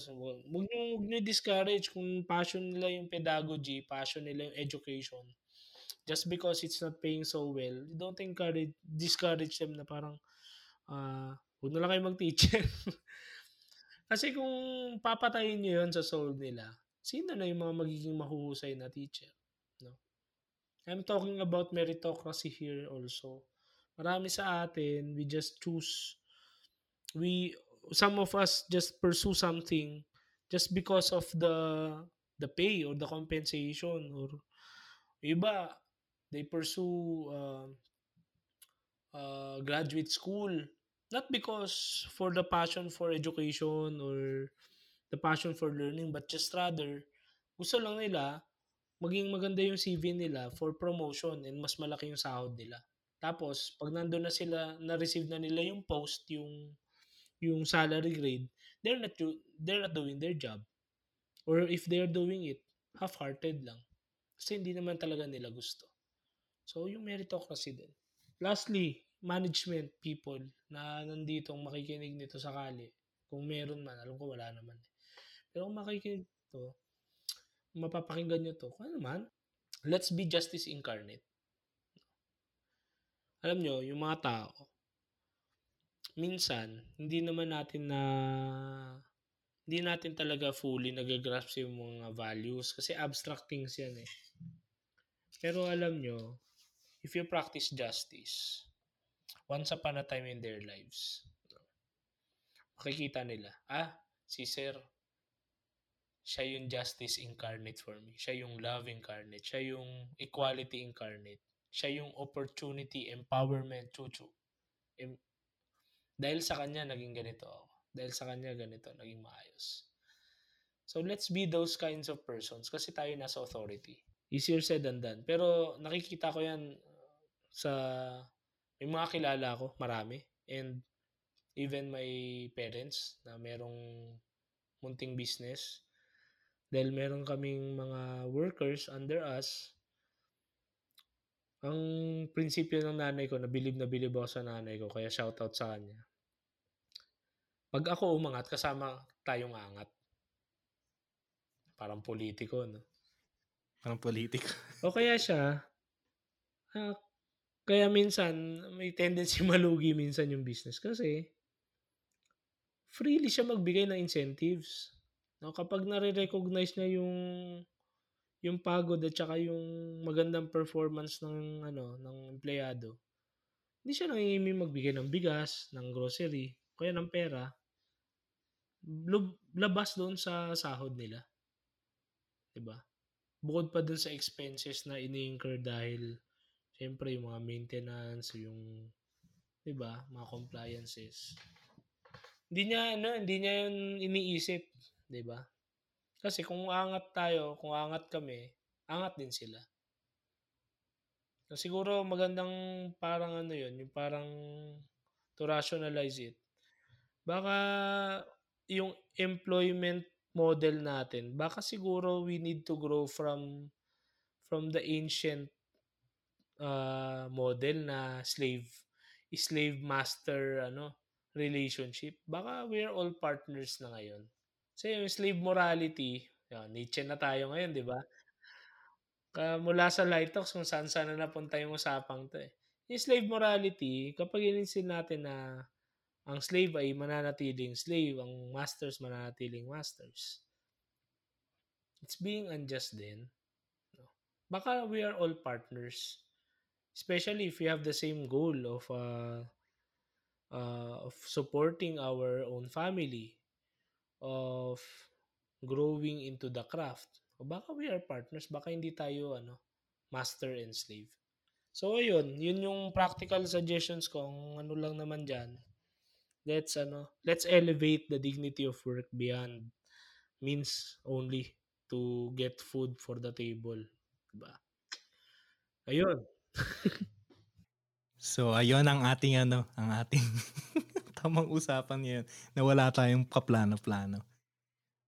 wag niyo wag niyo discourage kung passion nila yung pedagogy passion nila yung education just because it's not paying so well don't encourage discourage them na parang uh, wag na lang kayo mag-teacher Kasi kung papatayin niyo yun sa soul nila, sino na yung mga magiging mahuhusay na teacher? No? I'm talking about meritocracy here also. Marami sa atin, we just choose, we, some of us just pursue something just because of the the pay or the compensation or iba they pursue uh, uh, graduate school not because for the passion for education or the passion for learning but just rather gusto lang nila maging maganda yung CV nila for promotion and mas malaki yung sahod nila. Tapos, pag nandun na sila, na-receive na nila yung post, yung yung salary grade, they're not they're not doing their job. Or if they're doing it, half-hearted lang. Kasi hindi naman talaga nila gusto. So, yung meritocracy din. Lastly, management people na nandito makikinig nito sakali. Kung meron man, alam ko wala naman. Pero kung makikinig to, mapapakinggan nyo to, kung ano man, let's be justice incarnate. Alam nyo, yung mga tao, minsan, hindi naman natin na hindi natin talaga fully nagagrasp yung mga values kasi abstract things yan eh. Pero alam nyo, if you practice justice, once upon a time in their lives, makikita nila, ah, si Sir, siya yung justice incarnate for me. Siya yung love incarnate. Siya yung equality incarnate. Siya yung opportunity, empowerment, chuchu. Em- dahil sa kanya, naging ganito ako. Dahil sa kanya, ganito, naging maayos. So, let's be those kinds of persons kasi tayo nasa authority. Easier said than done. Pero nakikita ko yan sa may mga kilala ko, marami. And even my parents na merong munting business. Dahil meron kaming mga workers under us, ang prinsipyo ng nanay ko, nabilib na bilib ako sa nanay ko, kaya shoutout sa kanya. Pag ako umangat, kasama tayong angat. Parang politiko, no? Parang politiko. o kaya siya, uh, kaya minsan, may tendency malugi minsan yung business kasi freely siya magbigay ng incentives. No, kapag nare-recognize niya yung yung pagod at saka yung magandang performance ng ano ng empleyado, hindi siya nangingimi magbigay ng bigas, ng grocery, kaya ng pera. Labas doon sa sahod nila. 'Di ba? Bukod pa doon sa expenses na ini-incur dahil Siyempre, yung mga maintenance, yung, di ba, mga compliances. Hindi niya, ano, hindi niya yun iniisip, di ba? Kasi kung angat tayo, kung angat kami, angat din sila. So, siguro magandang parang ano yun, yung parang to rationalize it. Baka yung employment model natin, baka siguro we need to grow from from the ancient uh, model na slave slave master ano relationship baka we're all partners na ngayon kasi yung slave morality yun, Nietzsche na tayo ngayon di ba? Uh, mula sa light talks kung saan saan na napunta yung usapang to eh. Yung slave morality kapag inisin natin na ang slave ay mananatiling slave ang masters mananatiling masters it's being unjust din no? baka we are all partners especially if we have the same goal of uh, uh, of supporting our own family of growing into the craft. O baka we are partners baka hindi tayo ano master and slave. So ayun yun yung practical suggestions ko. Ano lang naman diyan let's ano let's elevate the dignity of work beyond means only to get food for the table diba? Ayun. So, ayun ang ating ano, ang ating tamang usapan ngayon na wala tayong kaplano-plano.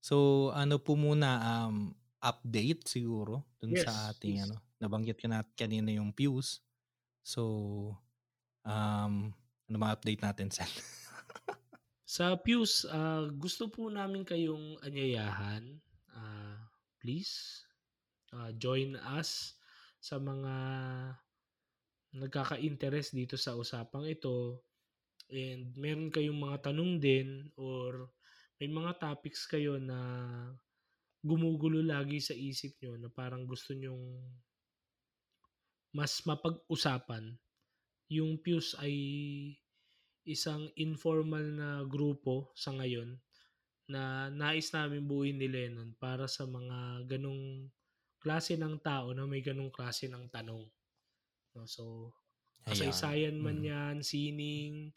So, ano po muna um update siguro dun yes, sa ating yes. ano, nabanggit ka na kanina yung views. So, um ano ba update natin Sal? sa views, uh, gusto po namin kayong anyayahan. Uh, please uh, join us sa mga nagkaka-interest dito sa usapang ito and meron kayong mga tanong din or may mga topics kayo na gumugulo lagi sa isip nyo na parang gusto nyong mas mapag-usapan, yung Fuse ay isang informal na grupo sa ngayon na nais namin buuin ni Lennon para sa mga ganong klase ng tao na may ganong klase ng tanong. No? So, kasaysayan man mm. yan, sining,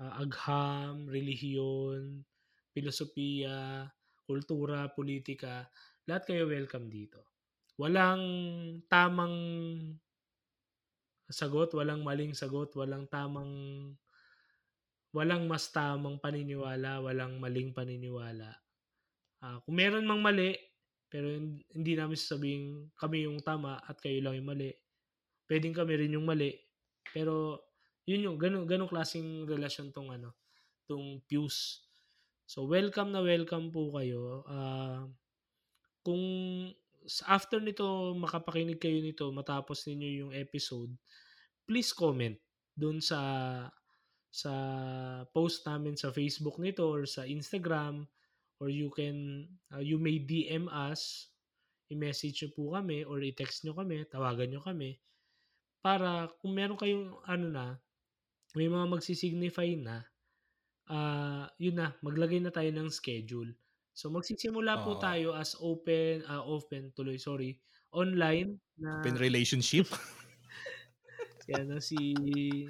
uh, agham, relihiyon, filosofiya, kultura, politika, lahat kayo welcome dito. Walang tamang sagot, walang maling sagot, walang tamang walang mas tamang paniniwala, walang maling paniniwala. Ah, kung meron mang mali, pero hindi namin sasabihing kami yung tama at kayo lang yung mali. Puwedeng kami rin yung mali, pero yun yung gano'ng gano'ng klaseng relasyon 'tong ano, 'tong Fuse. So, welcome na welcome po kayo. Ah, kung after nito makapakinig kayo nito, matapos ninyo yung episode, please comment dun sa sa post namin sa Facebook nito or sa Instagram or you can uh, you may DM us, i-message niyo po kami or i-text niyo kami, tawagan niyo kami para kung meron kayong ano na, may mga magsi-signify na, ah, yun na, maglagay na tayo ng schedule. So magsisimula po Oo. tayo as open, ah, open tuloy, sorry, online na Open relationship. si ano, si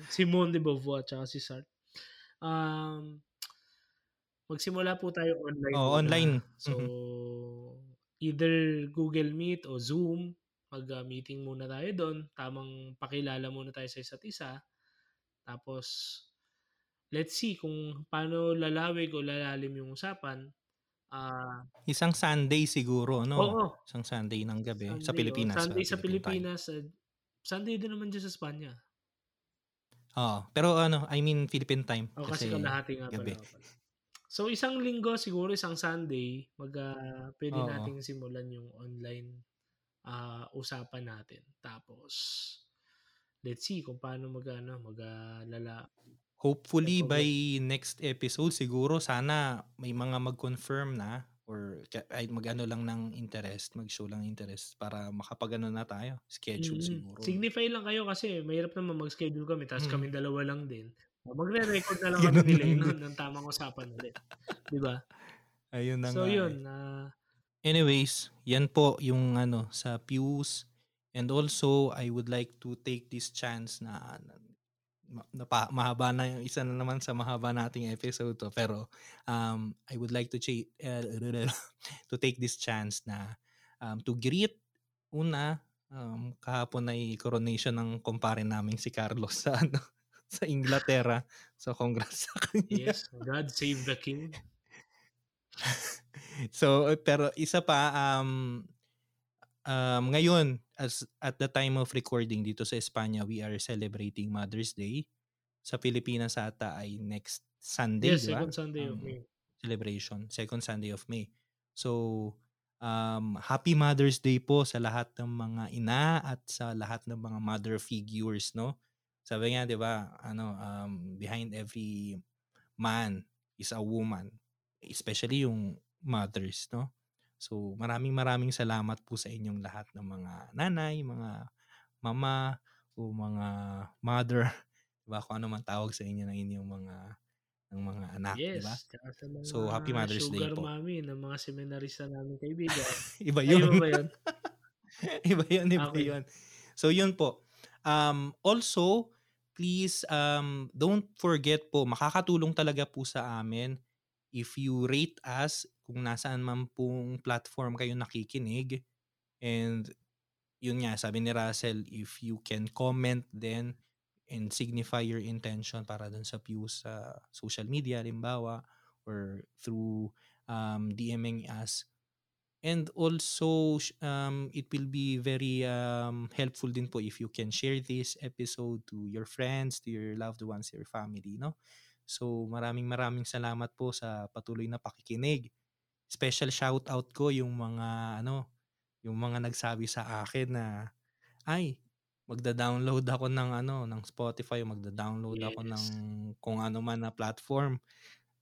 Simone de Beauvoir tsaka si Sartre. Um, magsimula po tayo online muna. online. So, Mhm. either Google Meet o Zoom, mag-meeting muna tayo do'n, tamang pakilala muna tayo sa isa't isa. Tapos, let's see kung paano lalawig o lalalim yung usapan. Ah, Isang Sunday siguro, no? oo, Isang Sunday ng gabi sa Sunday, oh, Pilipinas. Sunday sa sa time. Pilipinas, ah, Sunday din naman diyan sa Espanya. Oo, pero ano, I mean Philippine time Oh, kasi kasi kalahati nga gabi. pala. So, isang linggo siguro, isang Sunday, mag ah, puwede Oo. nating simulan yung online, ah, usapan natin. Tapos, let's see kung paano mag ah, lala Hopefully by next episode siguro sana may mga mag-confirm na or ay mag-ano lang ng interest, mag-show lang interest para makapag-ano na tayo, schedule Mm, siguro. signify lang kayo kasi mahirap naman mag-schedule kami tapos Mm. kaming dalawa lang din. Oh, magre-record na lang kami nila din. ng tamang usapan ulit, 'di ba? Ayun na So, nga. eh. yun, ah Anyways, yan po yung ano sa Pews and also I would like to take this chance na, na, na pa- mahaba na yung isa na naman sa mahaba nating episode to pero um I would like to cha- uh, to take this chance na um, to greet una um, kahapon ay coronation ng kumpare namin si Carlos sa ano sa Inglaterra. So congrats sa kanya. yes, God save the king. so eh, pero isa pa um um ngayon as at the time of recording dito sa Espanya we are celebrating Mother's Day. Sa Pilipinas ata ay next Sunday, Yes, di ba? second Sunday of Ang May. celebration, second Sunday of May. So um happy Mother's Day po sa lahat ng mga ina at sa lahat ng mga mother figures, no? Sabi nga, 'di ba, ano um behind every man is a woman, especially yung mothers, no? So, maraming maraming salamat po sa inyong lahat ng mga nanay, mga mama, o mga mother, diba? Kung ano man tawag sa inyo ng inyong mga ng mga anak, Yes, diba? sa mga So, happy Mother's Day sugar po. mommy ng mga seminarista namin kaibigan. Iba Ay, iba yun. ba yun? iba yun, iba Okay. yun. So, yun po. Um, also, please um, don't forget po, makakatulong talaga po sa amin if you rate us kung nasaan man pong platform kayo nakikinig. And yun nga, sabi ni Russell, if you can comment then and signify your intention para dun sa views sa social media, limbawa, or through um, DMing us. And also, um, it will be very um, helpful din po if you can share this episode to your friends, to your loved ones, your family, no? So, maraming maraming salamat po sa patuloy na pakikinig. Special shout out ko yung mga ano, yung mga nagsabi sa akin na ay magda-download ako ng ano, ng Spotify, magda-download ako ng Yes. kung ano man na platform.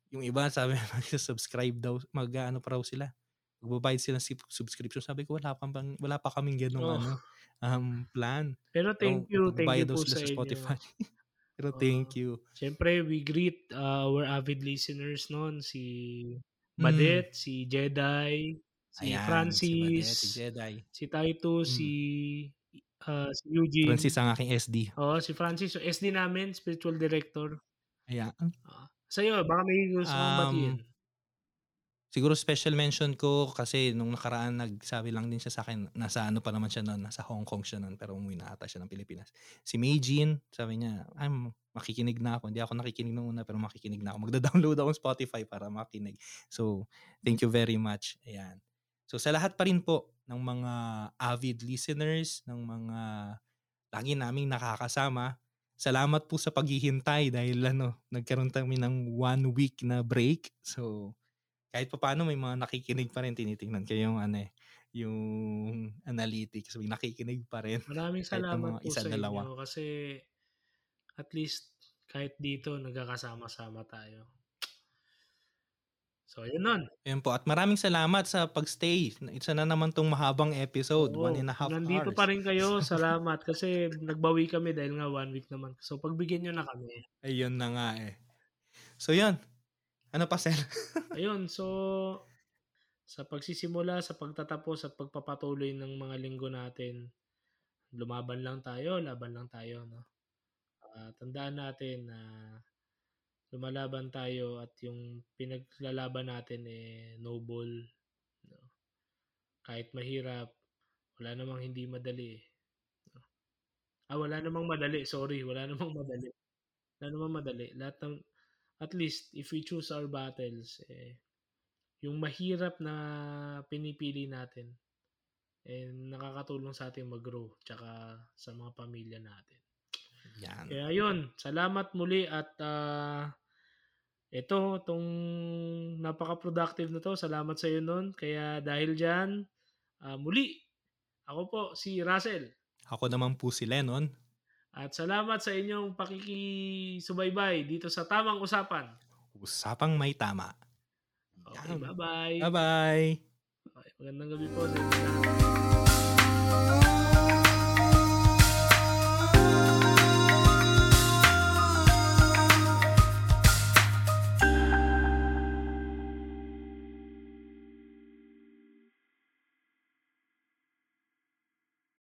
Yung iba sabi mag-subscribe daw, mag-ano pa raw sila. Magbabayad sila ng sub- subscription. Sabi ko wala pa bang, wala pa kaming ganung Oh. ano um plan. Pero thank you, thank you po sa sa. Spotify. Pero Oo. thank you. Siyempre, we greet uh, our avid listeners noon, si Mm. Badet, si Jedi, si Ayan, Francis, si Badet, si Jedi. si Titus, Mm. si ah, si Eugene. Francis ang aking SD. Oo, si Francis, yung SD namin, spiritual director. Ayan. Ah, sa'yo, baka may gusto kang batiin. Siguro special mention ko kasi nung nakaraan nagsabi lang din siya sa akin, nasa ano pa naman siya noon, nasa Hong Kong siya noon pero umuwi na ata siya ng Pilipinas. Si May Jean, sabi niya, ay makikinig na ako. Hindi ako nakikinig nung una pero makikinig na ako. Magda-download ako ng Spotify para makinig. So, thank you very much. Ayan. So, sa lahat pa rin po ng mga avid listeners, ng mga lagi naming nakakasama, salamat po sa paghihintay dahil ano, nagkaroon kami ng one week na break. So, kahit pa paano may mga nakikinig pa rin tinitingnan ko yung ano eh, yung analytics may nakikinig pa rin maraming salamat po isa, sa dalawa. inyo kasi at least kahit dito nagkakasama-sama tayo So, yun nun. Yun po. At maraming salamat sa pagstay. Isa na naman tong mahabang episode. Oo, one and a half nandito hours. pa rin kayo. Salamat. kasi nagbawi kami dahil nga one week naman. So, pagbigyan nyo na kami. Ayun na nga eh. So, yun. Ano pa, sir? Ayun, so sa pagsisimula, sa pagtatapos at pagpapatuloy ng mga linggo natin, lumaban lang tayo, laban lang tayo, no? Uh, tandaan natin na lumalaban tayo at yung pinaglalaban natin eh noble, no? Kahit mahirap, wala namang hindi madali. No? Ah, wala namang madali, sorry, wala namang madali. Wala namang madali. Lahat ng at least if we choose our battles, eh, yung mahirap na pinipili natin, eh, nakakatulong sa ating mag-grow tsaka sa mga pamilya natin. Yan. Kaya yun, salamat muli at uh, ito, itong napaka-productive na to, salamat sa iyo nun. Kaya dahil dyan, uh, muli, ako po si Russell. Ako naman po si Lennon. At salamat sa inyong pakikisubaybay dito sa Tamang Usapan. Usapang may tama. Okay, bye-bye. Bye-bye. Okay, magandang gabi po sa inyo